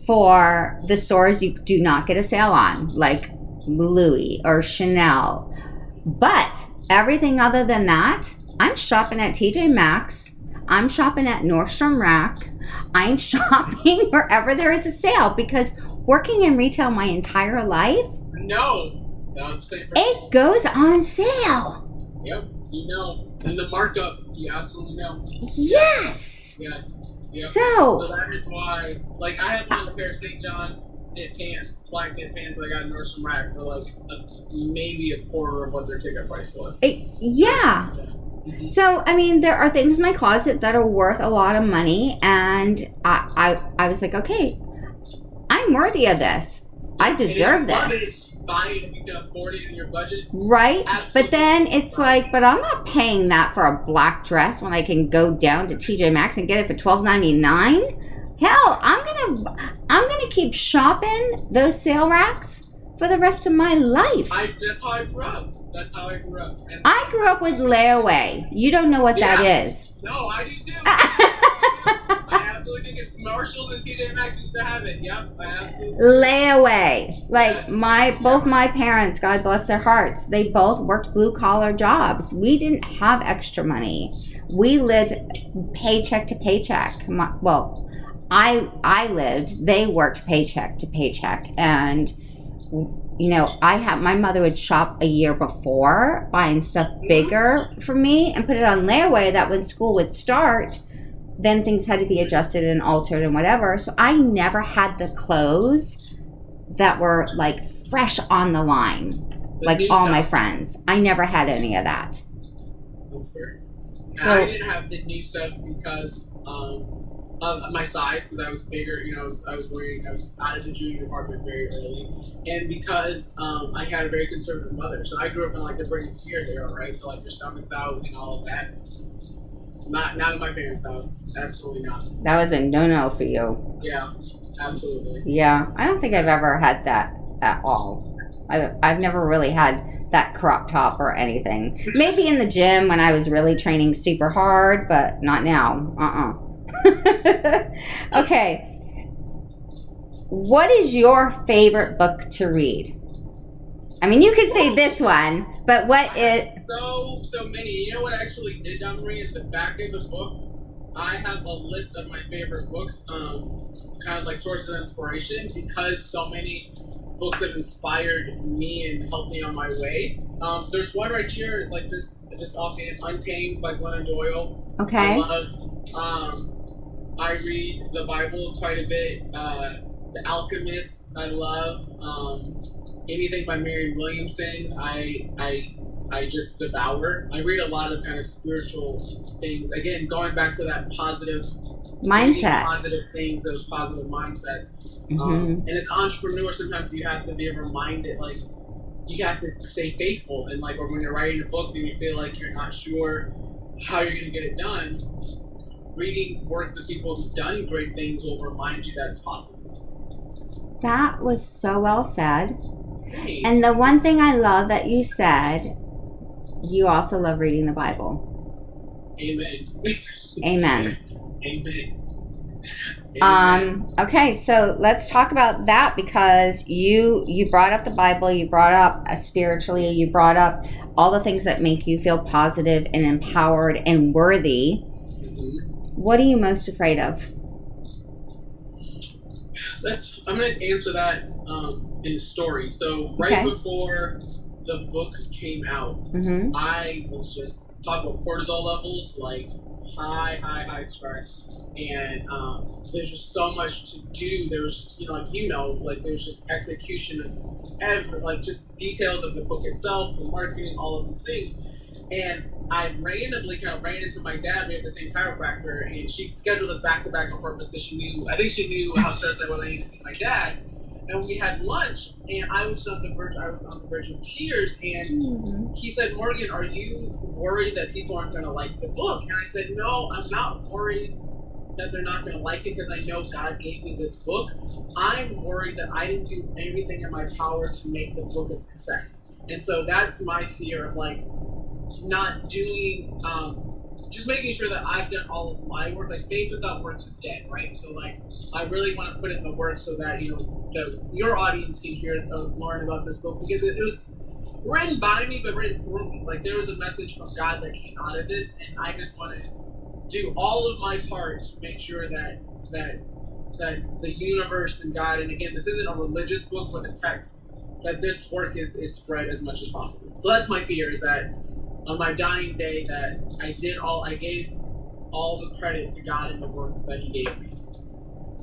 for the stores you do not get a sale on, like Louis or Chanel. But everything other than that, I'm shopping at TJ Maxx. I'm shopping at Nordstrom Rack. I'm shopping wherever there is a sale because working in retail my entire life, No, that was the same. It goes on sale. Yep, you know, and the markup, you absolutely know. Yes. Yeah. Yep. So So, that is why, like, I had one pair of St. John knit pants, black knit pants that I got in Nordstrom Rack for like a, maybe a quarter of what their ticket price was. it, yeah. Mhm. So, I mean, there are things in my closet that are worth a lot of money, and I, I, I was like, okay, I'm worthy of this. I And if you deserve this, it, Buy if you can afford it in your budget. right? But then it's like, but I'm not paying that for a black dress when I can go down to TJ Maxx and get it for twelve ninety nine. Hell, I'm gonna, I'm gonna keep shopping those sale racks for the rest of my life. I that's how I grew up. That's how I grew up. And I grew up with layaway. You don't know what that Yeah. is. no, I do too. I absolutely think it's Marshalls and TJ Maxx used to have it. Yep, I absolutely. layaway. Like Yes. my both my parents, God bless their hearts, they both worked blue collar jobs. We didn't have extra money. We lived paycheck to paycheck. My, well, I I lived. They worked paycheck to paycheck, and you know, I have my mother would shop a year before buying stuff bigger for me and put it on layaway. That when school would start, then things had to be adjusted and altered and whatever. So I never had the clothes that were like fresh on the line, The like all stuff. my friends. I never had any of that. That's fair. So- I didn't have the new stuff because um, of my size, because I was bigger. You know, I was, I was wearing, I was out of the junior department very early, and because um, I had a very conservative mother. So I grew up in like the Britney Spears era, right? So like your stomach's out and all of that. Not, not in my parents' house. Absolutely not. That was a no no for you. Yeah, absolutely. Yeah, I don't think I've ever had that at all. I, I've never really had that crop top or anything. Maybe in the gym when I was really training super hard, but not now. Uh uh okay. What is your favorite book to read? I mean, you could say this one, but what I have so so many. You know what I actually did, Marie? At the back of the book, I have a list of my favorite books, um, kind of like sources of inspiration, because so many books have inspired me and helped me on my way. Um, there's one right here, like this, just offhand, Untamed by Glennon Doyle. I Okay. love. Um, I read the Bible quite a bit. Uh, the Alchemist, I love. Um, anything by Marianne Williamson, I I I just devour. I read a lot of kind of spiritual things. Again, going back to that positive Mindset. positive things, those positive mindsets. Mhm. Um, and as entrepreneur, sometimes you have to be reminded, like you have to stay faithful. And like, or when you're writing a book and you feel like you're not sure how you're going to get it done, reading works of people who've done great things will remind you that it's possible. That was so well said. And the one thing I love that you said, you also love reading the Bible. Amen. Amen. Amen. Um, okay, so let's talk about that because you you brought up the Bible, you brought up spiritually, you brought up all the things that make you feel positive and empowered and worthy. Mhm. What are you most afraid of? Let's. I'm going to answer that um, in a story. So right Okay. before the book came out, hmm I was just talking about cortisol levels, like high, high, high stress, and um, there's just so much to do. There was just, you know, like you know, like there's just execution of every, like just details of the book itself, the marketing, all of these things. And I randomly kind of ran into my dad. We have the same chiropractor, and she scheduled us back to back on purpose because she knew. I think she knew how stressed I was. I needed to see my dad. And we had lunch, and I was on the verge. I was on the verge of tears, and mm-hmm. he said, Morgan, are you worried that people aren't going to like the book? And I said, No, I'm not worried that they're not going to like it because I know God gave me this book. I'm worried that I didn't do everything in my power to make the book a success. And so that's my fear of like not doing um, just making sure that I've done all of my work. Like faith without works is dead, right? So like I really want to put in the work so that you know that your audience can hear uh, learn about this book because it, it was written by me but written through me. Like there was a message from God that came out of this, and I just want to do all of my part to make sure that that that the universe and God, and again, this isn't a religious book, but a text, that this work is, is spread as much as possible. So that's my fear is that on my dying day that I did all I gave all the credit to God in the works that He gave me.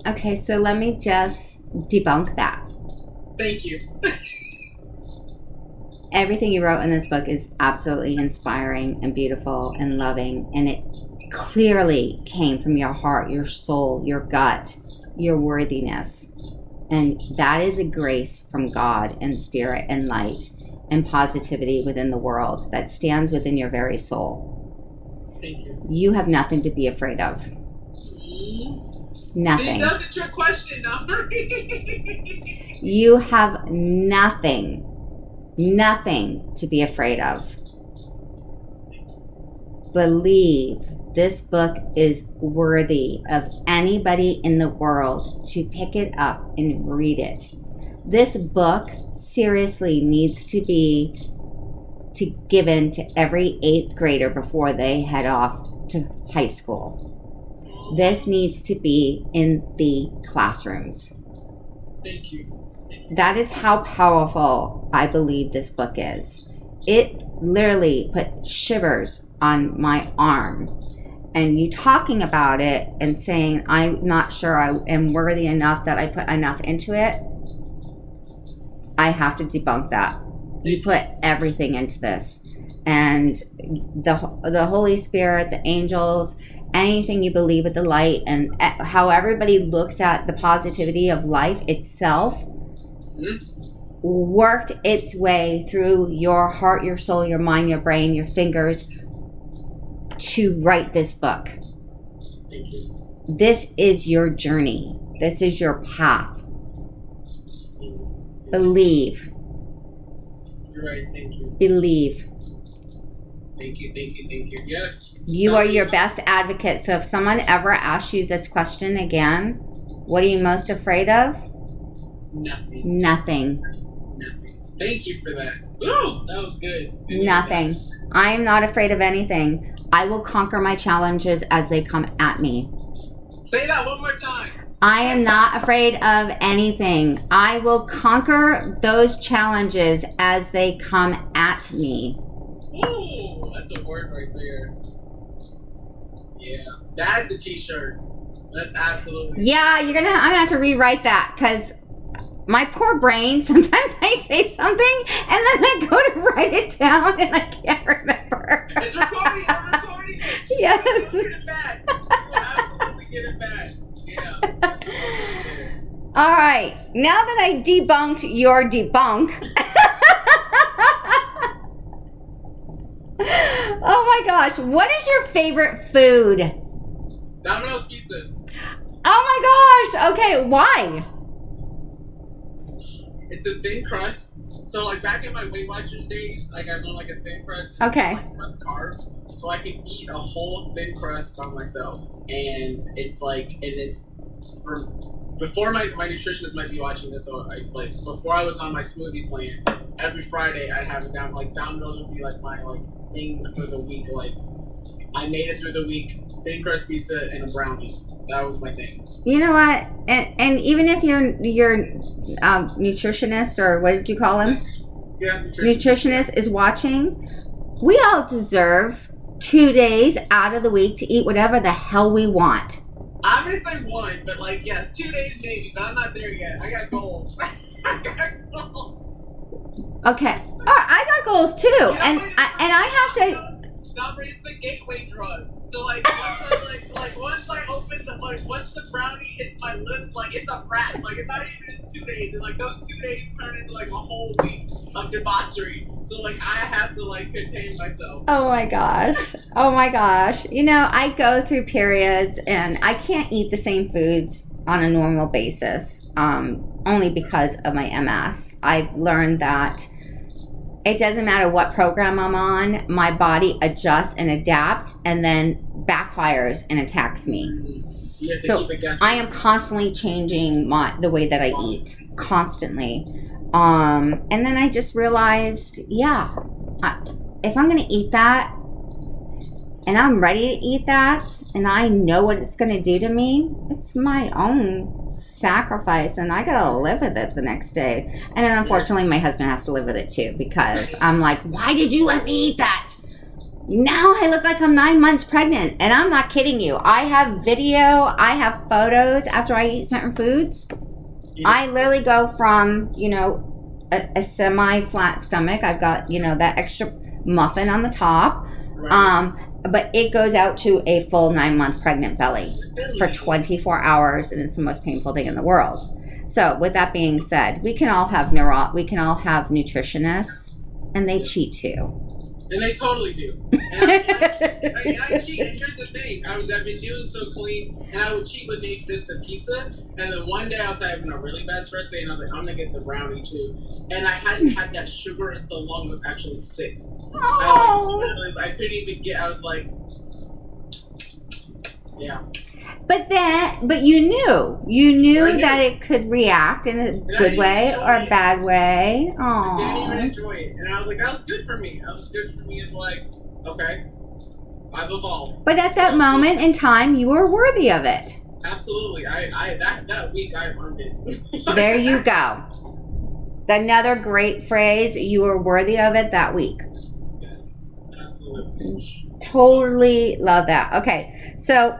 Okay, so let me just debunk that. Thank you. Everything you wrote in this book is absolutely inspiring and beautiful and loving, and it clearly came from your heart, your soul, your gut, your worthiness. And that is a grace from God and spirit and light and positivity within the world that stands within your very soul. Thank you. You have nothing to be afraid of. See, Nothing. that's a trick question. You have nothing, nothing to be afraid of. Believe this book is worthy of anybody in the world to pick it up and read it. This book seriously needs to be to given to every eighth grader before they head off to high school. This needs to be in the classrooms. Thank you. That is how powerful I believe this book is. It literally put shivers on my arm. And you talking about it and saying, I'm not sure I am worthy enough that I put enough into it, I have to debunk that. You put everything into this. And the, the Holy Spirit, the angels, anything you believe with the light, and eh, how everybody looks at the positivity of life itself worked its way through your heart, your soul, your mind, your brain, your fingers to write this book. Thank you. This is your journey. This is your path. Believe, You're right. Thank you. believe. Thank you. Thank you. Thank you. Yes. You are your best advocate. So if someone ever asks you this question again, what are you most afraid of? Nothing. Nothing. Nothing. Thank you for that. Ooh, that was good. Needed Nothing. I am not afraid of anything. I will conquer my challenges as they come at me. Say that one more time. I am not afraid of anything. I will conquer those challenges as they come at me. Ooh, that's a word right there. Yeah, that's a T-shirt. That's absolutely. Yeah, you're gonna. I'm gonna have to rewrite that because my poor brain. Sometimes I say something and then I go to write it down and I can't remember. It's recording. I'm recording. Yes. You'll get it back. You'll absolutely get it back. Yeah. All right. Now that I debunked your debunk. oh my gosh. What is your favorite food? Domino's Pizza. Oh my gosh. Okay. Why? It's a thin crust. So like back in my Weight Watchers days, like I learned like a thin crust. is, Okay. Like carbs, so I can eat a whole thin crust by myself, and it's like, and it's for before my my nutritionist might be watching this. So I like before I was on my smoothie plan, every Friday I'd have it down. Like Domino's would be like my like thing for the week. Like I made it through the week. Thin crust pizza and a brownie. That was my thing. You know what? And, and even if your your um, nutritionist or what did you call him? Yeah, nutritionist. Nutritionist is watching. We all deserve two days out of the week to eat whatever the hell we want. I'm gonna say one, but like yes, two days maybe, but I'm not there yet. I got goals. I got goals. Okay. All right, I got goals too, You know and what it is? I, and I have to. It's the gateway drug. So like once I like like once I open the like once the brownie hits my lips, like it's a wrap. Like it's not even just two days, and like those two days turn into like a whole week of debauchery. So like I have to like contain myself. Oh my gosh. Oh my gosh. You know, I go through periods and I can't eat the same foods on a normal basis, um, only because of my MS. I've learned that it doesn't matter what program I'm on, my body adjusts and adapts and then backfires and attacks me. So. I am constantly changing my the way that I eat, constantly. Um, and then I just realized, yeah, I, if I'm gonna eat that, and I'm ready to eat that, and I know what it's gonna do to me, it's my own sacrifice, and I gotta live with it the next day. And then unfortunately, my husband has to live with it too because I'm like, why did you let me eat that? Now I look like I'm nine months pregnant, and I'm not kidding you. I have video, I have photos after I eat certain foods. I literally go from, you know, a, a semi flat stomach. I've got, you know, that extra muffin on the top. Right. Um, but it goes out to a full nine month pregnant belly for 24 hours, and it's the most painful thing in the world. So, with that being said, we can all have neuro, we can all have nutritionists, and they cheat too. And they totally do. And I, I, and I cheat. And here's the thing: I was I've been doing so clean, and I would cheat with make just the pizza. And then one day I was having a really bad stress day, and I was like, I'm gonna get the brownie too. And I hadn't had that sugar in so long, I was actually sick. Oh. I, Oh. like, realized I couldn't even get. I was like, yeah. But then, but you knew, you knew I knew. that it could react in a good way or a bad way. I didn't even Oh, enjoy it, and I was like, that was good for me. That was good for me. It's like, okay, I've evolved. but at that moment in time, you were worthy of it. Absolutely. I, I that that week I earned it. There you go. Another great phrase. You were worthy of it that week. Yes, absolutely. Totally love that. Okay, so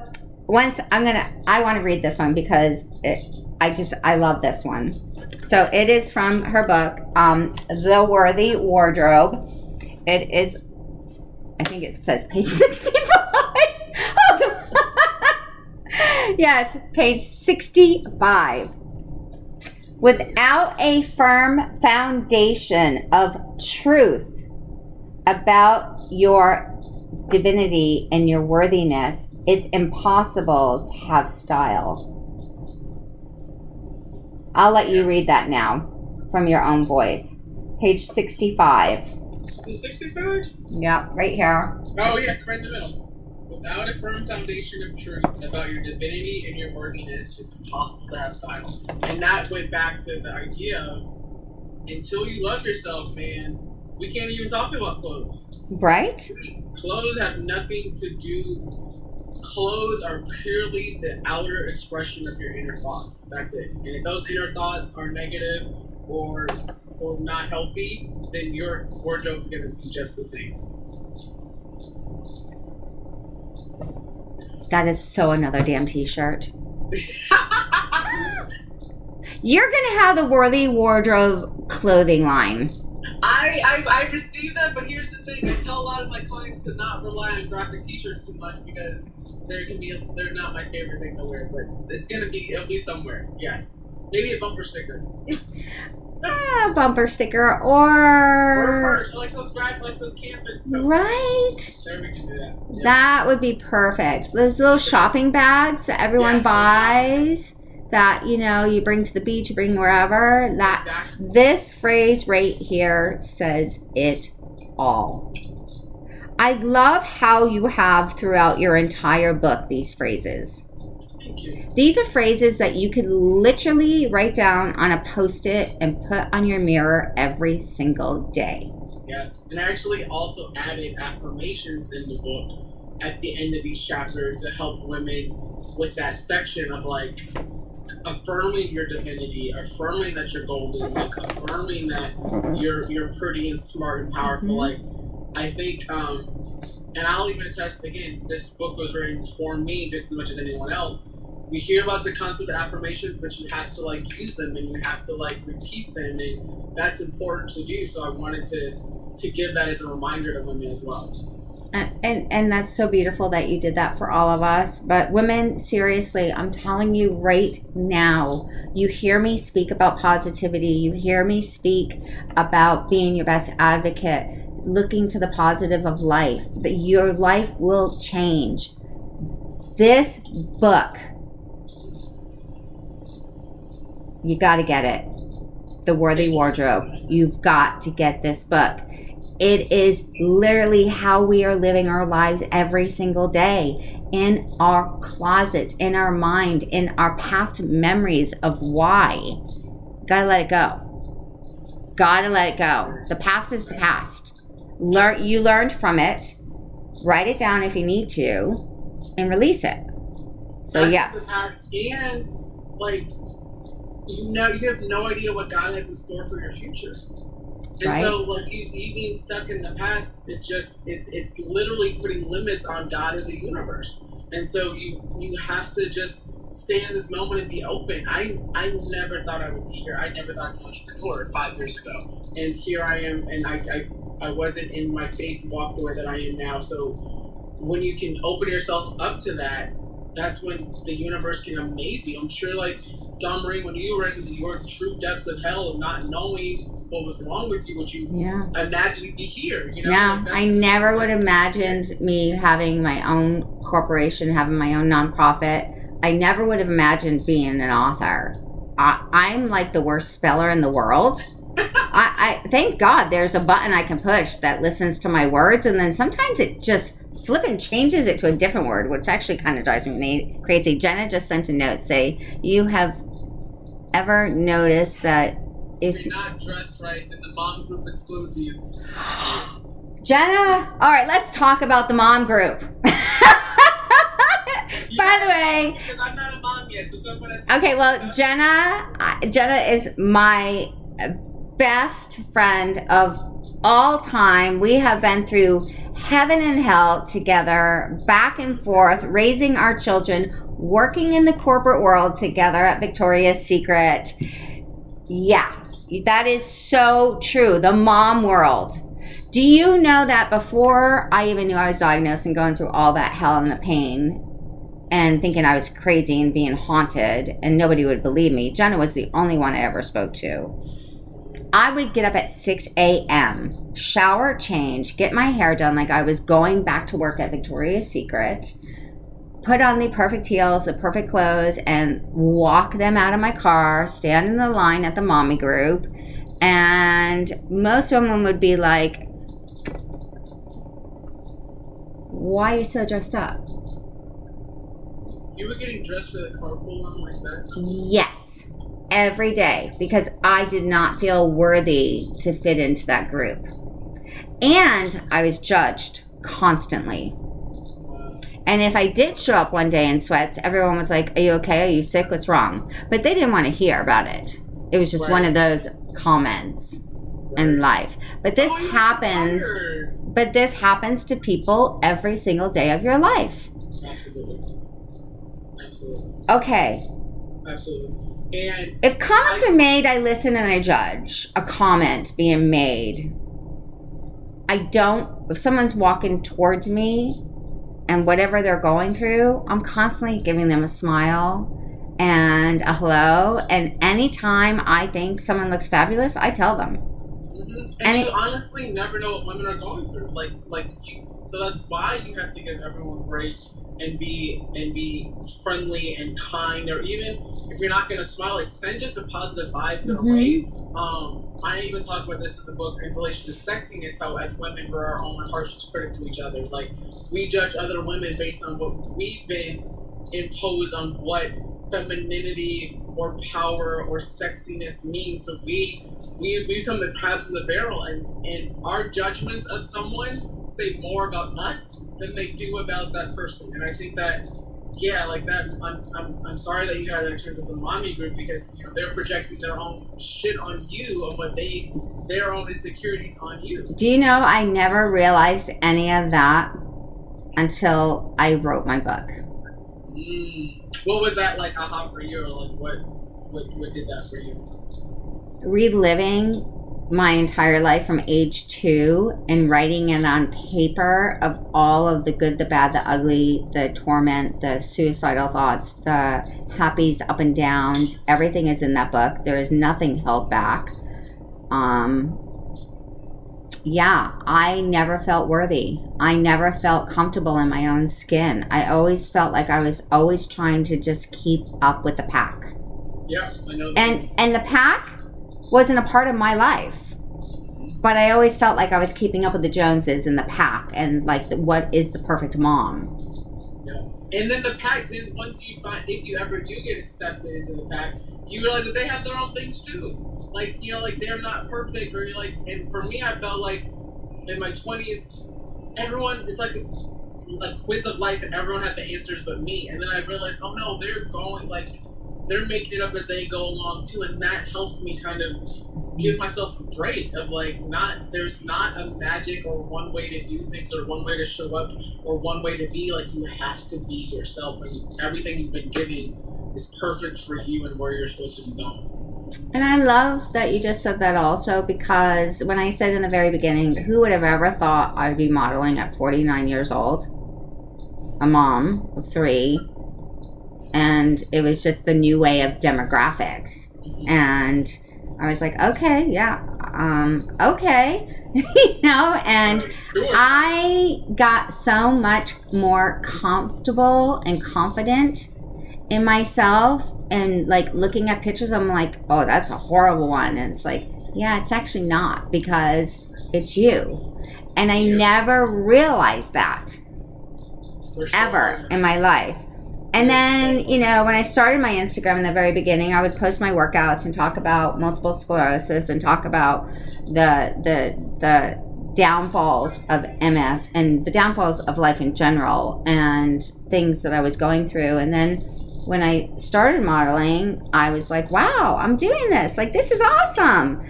once I'm gonna, I want to read this one because it, I just I love this one. So it is from her book, um, The Worthy Wardrobe. It is, I think it says page sixty-five. Hold on. yes, page sixty-five. Without a firm foundation of truth about your divinity and your worthiness, it's impossible to have style. I'll let you read that now from your own voice. Page 65. In 65? Yeah, right here. Oh, yes, right in the middle. Without a firm foundation of truth about your divinity and your worthiness, it's impossible to have style. And that went back to the idea of until you love yourself, man, we can't even talk about clothes. Right? Clothes have nothing to do. Clothes are purely the outer expression of your inner thoughts. That's it. And if those inner thoughts are negative or or not healthy, then your wardrobe's gonna be just the same. That is so another damn t shirt. You're going to have the Worthy Wardrobe clothing line. I, I I received that, but here's the thing: I tell a lot of my clients to not rely on graphic T-shirts too much because they're gonna be they're not my favorite thing to wear, but it's gonna be it'll be somewhere. Yes, maybe a bumper sticker Ah, bumper sticker or or. merch, like those like those coats. Right? There we can do that. Yeah. That would be perfect. Those little shopping bags that everyone Yes, buys that, you know, you bring to the beach, you bring wherever. That exactly. this phrase right here says it all. I love how you have throughout your entire book these phrases. Thank you. These are phrases that you could literally write down on a post it and put on your mirror every single day. Yes, and I actually also added affirmations in the book at the end of each chapter to help women with that section of like affirming your divinity, affirming that you're golden, like affirming that you're you're pretty and smart and powerful. Mhm. Like I think, um, and I'll even attest again. This book was written for me just as much as anyone else. We hear about the concept of affirmations, but you have to like use them and you have to like repeat them, and that's important to do. So I wanted to to give that as a reminder to women as well. And, and and that's so beautiful that you did that for all of us. But women, seriously, I'm telling you right now, you hear me speak about positivity. You hear me speak about being your best advocate, looking to the positive of life. That your life will change. This book, you got to get it. The Worthy Wardrobe. You've got to get this book. It is literally how we are living our lives every single day in our closets, in our mind, in our past memories of why. Gotta let it go. Gotta let it go. The past is the past. Learn you learned from it. Write it down if you need to, and release it. So That's yes. the past, and like you know, you have no idea what God has in store for your future. And Right. so, like you, you being stuck in the past, it's just it's it's literally putting limits on God and the universe. And so you you have to just stay in this moment and be open. I I never thought I would be here. I never thought I'd be an entrepreneur five years ago, and here I am. And I I, I wasn't in my faith walk the way that I am now. So when you can open yourself up to that, that's when the universe can amaze you. I'm sure, like Marie, when you were in your true depths of hell of not knowing what was wrong with you, would you Yeah. imagine you'd be here? You know, Yeah, Like, I never would have imagined me having my own corporation, having my own nonprofit. I never would have imagined being an author. I, I'm like the worst speller in the world. I, I thank God there's a button I can push that listens to my words, and then sometimes it just flipping changes it to a different word, which actually kind of drives me crazy. Jenna just sent a note say, "You have ever noticed that if you're not dressed right, then the mom group excludes you. Jenna, all right, let's talk about the mom group. By the way, because I'm not a mom yet, so someone has. okay, well, Jenna, Jenna is my best friend of all time. We have been through heaven and hell together, back and forth, raising our children, working in the corporate world together at Victoria's Secret. Yeah, that is so true. The mom world. Do you know that before I even knew I was diagnosed and going through all that hell and the pain and thinking I was crazy and being haunted and nobody would believe me, Jenna was the only one I ever spoke to. I would get up at 6 a.m., shower, change, get my hair done like I was going back to work at Victoria's Secret, put on the perfect heels, the perfect clothes, and walk them out of my car, stand in the line at the mommy group. And most of them would be like, Why are you so dressed up? You were getting dressed for the carpool run like that. Yes, every day because I did not feel worthy to fit into that group. And I was judged constantly. And if I did show up one day in sweats, everyone was like, Are you okay? Are you sick? What's wrong? But they didn't want to hear about it. It was just Right. one of those comments in life. But this Oh, happens, but this happens to people every single day of your life. Absolutely. Absolutely. Okay, Absolutely. And If comments are made, I listen and I judge. A comment being made. I don't, if someone's walking towards me and whatever they're going through, I'm constantly giving them a smile and a hello. And anytime I think someone looks fabulous, I tell them. Mhm. And and you honestly never know what women are going through. Like, like you. So that's why you have to give everyone grace and be and be friendly and kind. Or even if you're not gonna smile, like send just a positive vibe their Mhm. way. Um, I even talk about this in the book in relation to sexiness. How as women we're our own harshest critic to each other. Like we judge other women based on what we've been imposed on what femininity or power or sexiness means. So we we, we become the crabs in the barrel and, and our judgments of someone say more about us than they do about that person and i think that yeah like that i'm, I'm, I'm sorry that you had that experience with the mommy group because you know they're projecting their own shit on you and what they their own insecurities on you Do you know I never realized any of that until I wrote my book? Mm. what was that like aha for you or like what what, what did that for you reliving my entire life from age two and writing it on paper of all of the good, the bad, the ugly, the torment, the suicidal thoughts, the happies, up and downs. Everything is in that book. There is nothing held back. Um, yeah, I never felt worthy. I never felt comfortable in my own skin. I always felt like I was always trying to just keep up with the pack yeah i know and and the pack wasn't a part of my life. But I always felt like I was keeping up with the Joneses in the pack and like what is the perfect mom. Yeah. And then the pack, then once you find, if you ever do get accepted into the pack, you realize that they have their own things too. Like, you know, like they're not perfect, or you're like, and for me, I felt like in my 20s, everyone, it's like a, a quiz of life, and everyone had the answers but me. And then I realized, oh no, they're going, like, they're making it up as they go along too, and that helped me kind of give myself a break of like not there's not a magic or one way to do things or one way to show up or one way to be like you have to be yourself and everything you've been given is perfect for you and where you're supposed to be going. And I love that you just said that also because when I said in the very beginning, who would have ever thought I'd be modeling at 49 years old? A mom of three, and it was just the new way of demographics. And i was like okay yeah um, okay you know and i got so much more comfortable and confident in myself and like looking at pictures i'm like oh that's a horrible one and it's like yeah it's actually not because it's you and i Yeah. never realized that We're ever in my life. And then, you know, when I started my Instagram in the very beginning, I would post my workouts and talk about multiple sclerosis and talk about the the the downfalls of MS and the downfalls of life in general and things that I was going through. And then when I started modeling, I was like, wow, I'm doing this. Like this is awesome.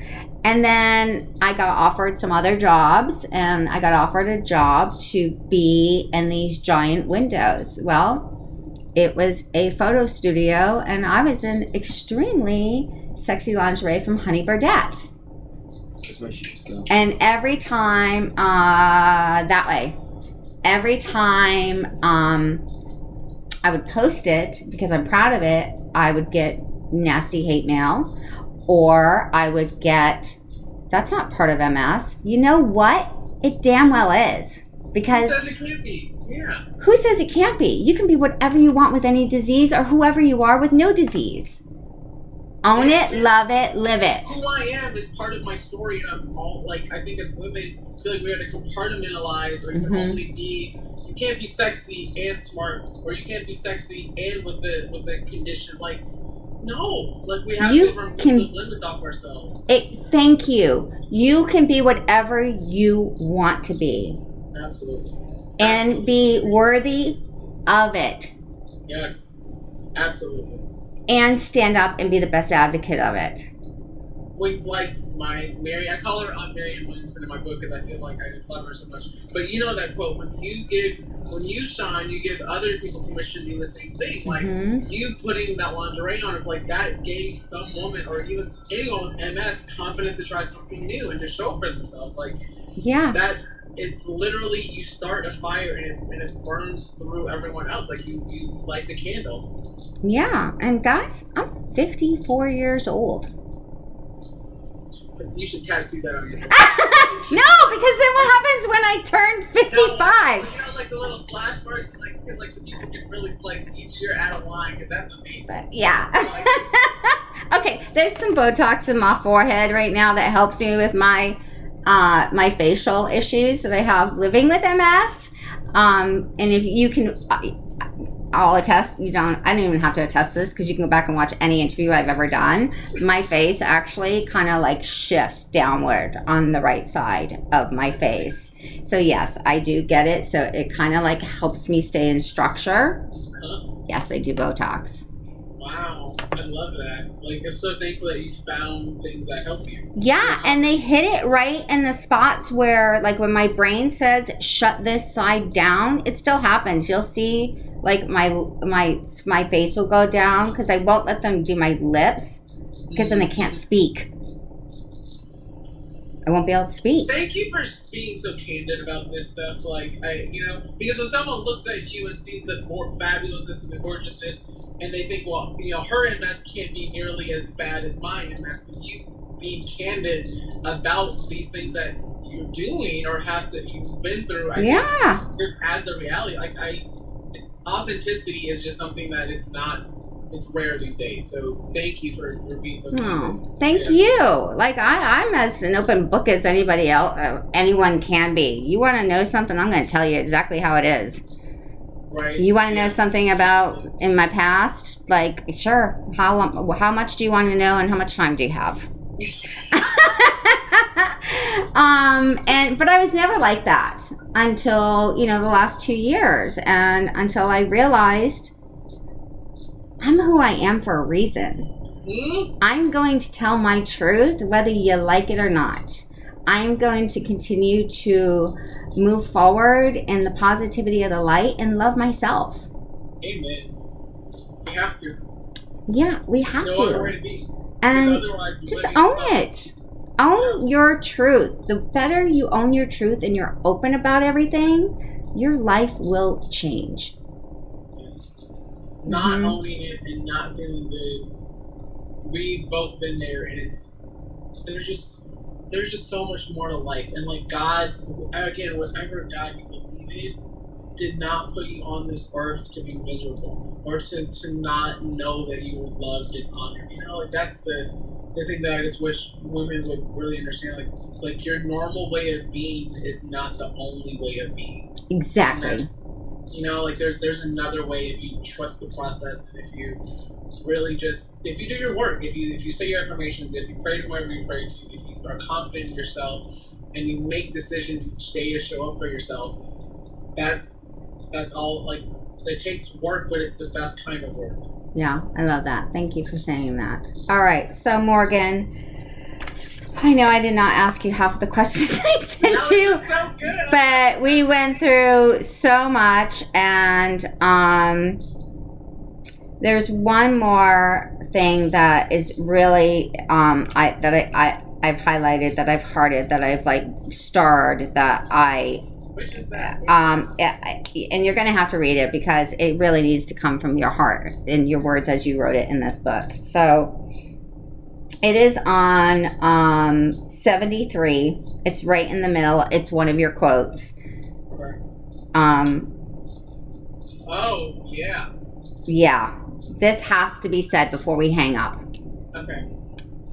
And then I got offered some other jobs, and I got offered a job to be in these giant windows. Well, it was a photo studio, and I was in extremely sexy lingerie from Honey Birdette. That's where she was. And every time, uh, that way, every time um, I would post it because I'm proud of it, I would get nasty hate mail, or I would get, that's not part of MS. You know what? It damn well is. Because Who says it can't be? Yeah. who says it can't be? You can be whatever you want with any disease or whoever you are with no disease. Own it, love it, live it. Who I am is part of my story, and I'm all like, I think as women, I feel like we have to compartmentalize, or you can mm-hmm. only be, you can't be sexy and smart, or you can't be sexy and with the with a condition. Like, no, like we have You to remove can- the limits off ourselves. It, thank you. You can be whatever you want to be Absolutely. and be worthy of it Yes. Absolutely. and stand up and be the best advocate of it. when like my Mary, I call her Aunt Marianne Williamson in my book because I feel like I just love her so much. But you know that quote: when you give, when you shine, you give other people permission to do the same thing. Like Mhm. you putting that lingerie on, like that gave some woman or even anyone with MS confidence to try something new and to show up for themselves. Like Yeah. that, it's literally you start a fire and, and it burns through everyone else. Like you, you light the candle. Yeah. And guys, I'm 54 years old. You should tattoo that on your. no, because then what happens when I turn 55? You know, like the little slash marks, and like because like some people can really like each year add a line because that's amazing. But yeah. Like, okay, there's some Botox in my forehead right now that helps me with my uh, my facial issues that I have living with MS. Um, and if you can, I- I'll attest. You don't. I don't even have to attest this because you can go back and watch any interview I've ever done. My face actually kind of like shifts downward on the right side of my face. So yes, I do get it. So it kind of like helps me stay in structure. huh? Yes, I do Botox. Wow, I love that. Like I'm so thankful that you found things that help you. Yeah, and they hit it right in the spots where, like, when my brain says "shut this side down," it still happens. You'll see, like, my my my face will go down because I won't let them do my lips because then I can't speak. I won't be able to speak. Thank you for being so candid about this stuff. Like I, you know, because when someone looks at you and sees the more fabulousness and the gorgeousness, and they think, well, you know, her MS can't be nearly as bad as my MS, but you being candid about these things that you're doing or have to you've been through, I think Yeah, just as a reality. Like I, it's authenticity is just something that is not. it's rare these days. So thank you for, for being so. Oh, thank Yeah. you. Like I, I'm as an open book as anybody else, uh, anyone can be. You want to know something? I'm going to tell you exactly how it is. right? You want to know Yeah. something about in my past? Like, sure. How long, how much do you want to know, and how much time do you have? um, and but I was never like that until you know the last two years, and until I realized I'm who I am for a reason. Hmm? I'm going to tell my truth whether you like it or not. I'm going to continue to move forward in the positivity of the light and love myself. Amen. We have to. Yeah, we have No to. to And otherwise, just own it. Own your truth. The better you own your truth and you're open about everything, your life will change. Yes. Not Mhm. owning it and not feeling good. We've both been there, and it's there's just there's just so much more to life. And like God, again, whatever God you believe in, did not put you on this earth to be miserable or to, to not know that you were loved and honored. You know, like that's the the thing that I just wish women would really understand. Like like your normal way of being is not the only way of being. Exactly. you know like there's there's another way if you trust the process and if you really just if you do your work if you if you say your affirmations if you pray to whoever you pray to if you are confident in yourself and you make decisions each day to show up for yourself that's that's all like it takes work but it's the best kind of work Yeah, I love that. Thank you for saying that. All right, so Morgan, I know I did not ask you half of the questions I sent you. so but we went through so much and um there's one more thing that is really um i that i, I i've highlighted that i've hearted that i've like starred that i which is that. Um and you're gonna have to read it because it really needs to come from your heart in your words as you wrote it in this book. So it is on um 73 it's right in the middle. It's one of your quotes. Um oh yeah. yeah. This has to be said before we hang up. Okay.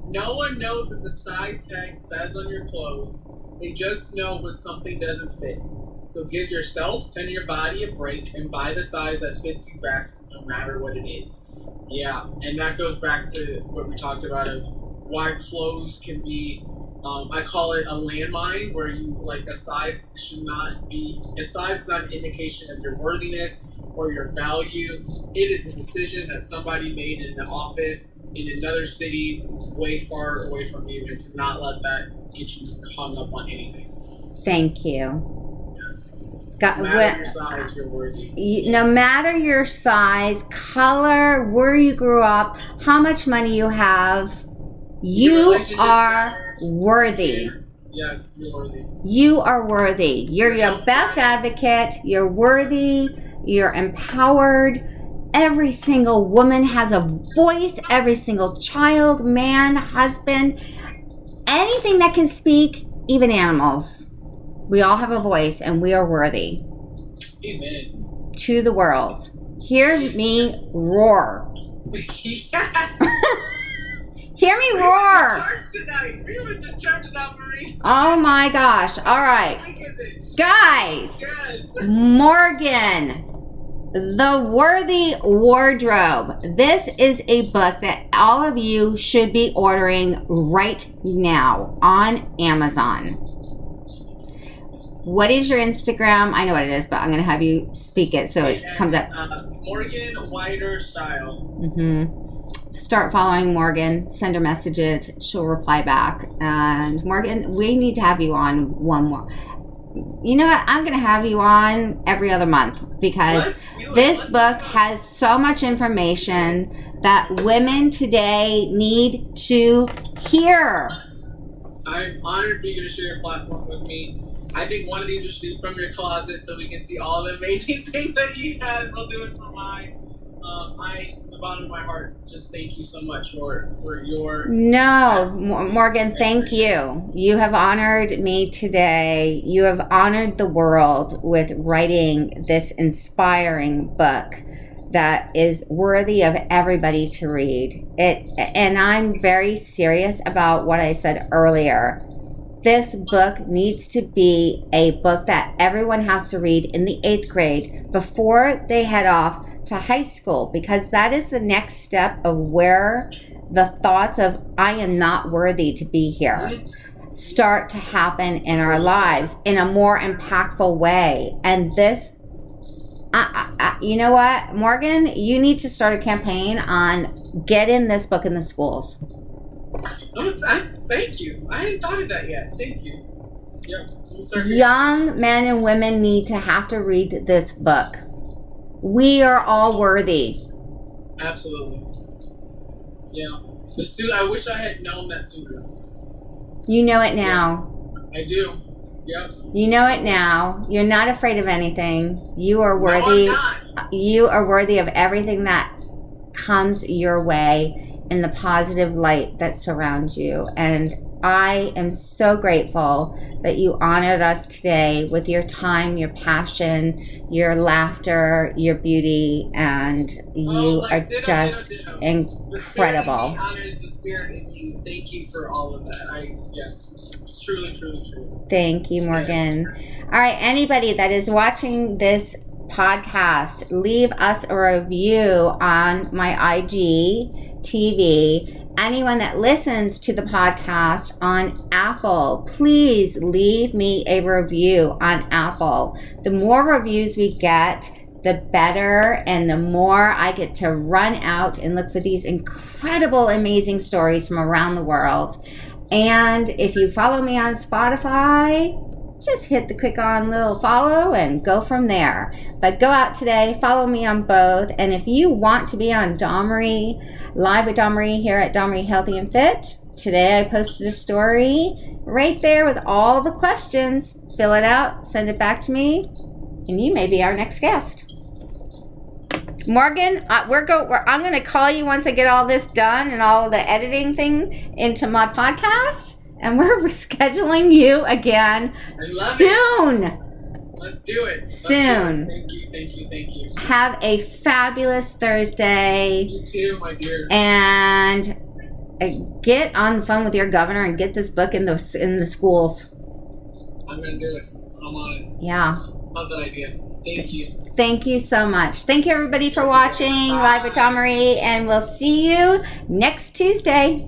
No one knows what the size tag says on your clothes. They just know when something doesn't fit. So give yourself and your body a break and buy the size that fits you best, no matter what it is. Yeah, and that goes back to what we talked about of why clothes can be. Um, I call it a landmine, where you like a size should not be. A size is not an indication of your worthiness or your value. It is a decision that somebody made in an office in another city, way far away from you, and to not let that get you hung up on anything. thank you Yes. Got, No matter wh- your size, you're worthy. you- no matter your size, color, where you grew up, how much money you have, you are worthy. Yes, you're worthy. You are worthy. You're Your your best advocate. You're worthy. You're empowered. Every single woman has a voice. Every single child, man, husband, anything that can speak, even animals. We all have a voice and we are worthy Amen. to the world. Hear me roar. yes. Hear me roar. to church tonight. We went to church now, Marie. Oh my gosh. All right. What week is it? Guys. Morgan, The Worthy Wardrobe. This is a book that all of you should be ordering right now on Amazon. What is your Instagram? I know what it is, but I'm going to have you speak it so it Yes, comes up. Uh, Morgan Wider style. Mm-hmm. Start following Morgan, send her messages, she'll reply back. And Morgan, we need to have you on one more. You know what? I'm going to have you on every other month because Let's do it. this Let's book has so much information that women today need to hear. I'm honored for you to share your platform with me. I think one of these we should do from your closet so we can see all the amazing things that you have. We'll do it for mine. Um, I, from the bottom of my heart, just thank you so much for for your. No, Morgan, thank you. You have honored me today. You have honored the world with writing this inspiring book that is worthy of everybody to read. It and I'm very serious about what I said earlier. This book needs to be a book that everyone has to read in the 8th grade before they head off to high school because that is the next step of where the thoughts of I am not worthy to be here start to happen in our lives in a more impactful way. And this, I, I, you know what, Morgan, you need to start a campaign on getting this book in the schools. Oh, I, thank you. I hadn't thought of that yet. Thank you. Yeah, we'll start here. Young men and women need to have to read this book. We are all worthy. Absolutely. Yeah. The suit. I wish I had known that sooner. You know it now. I do. Yep. You know it now. You're not afraid of anything. You are worthy. No, you are worthy of everything that comes your way in the positive light that surrounds you. And I am so grateful that you honored us today with your time, your passion, your laughter, your beauty, and oh, you Oh, like, are just ditto, ditto. The spirit in incredible. me the spirit in you. Thank you for all of that. I yes, it's truly, truly, truly. Thank you, Morgan. All right, anybody that is watching this podcast, leave us a review on my IG TV. Anyone that listens to the podcast on Apple, please leave me a review on Apple. The more reviews we get, the better, and the more I get to run out and look for these incredible, amazing stories from around the world. And if you follow me on Spotify, just hit the quick on little follow and go from there. But go out today, follow me on both. And if you want to be on Dawn Marie, live with Dawn Marie here at Dawn Marie Healthy and Fit, today I posted a story right there with all the questions. Fill it out, send it back to me, and you may be our next guest. Morgan, uh, we're go. We're, I'm going to call you once I get all this done and all the editing thing into my podcast, and we're scheduling you again soon. it. Let's do it. Let's do Soon. it. Thank you, thank you, thank you. Have a fabulous Thursday, You too, my dear. and uh, get on the phone with your governor and get this book in the in the schools. I'm gonna do it. I'm on it. Yeah. Love that idea. Thank you. Thank you so much. Thank you everybody for watching Live with Dawn Marie, and we'll see you next Tuesday.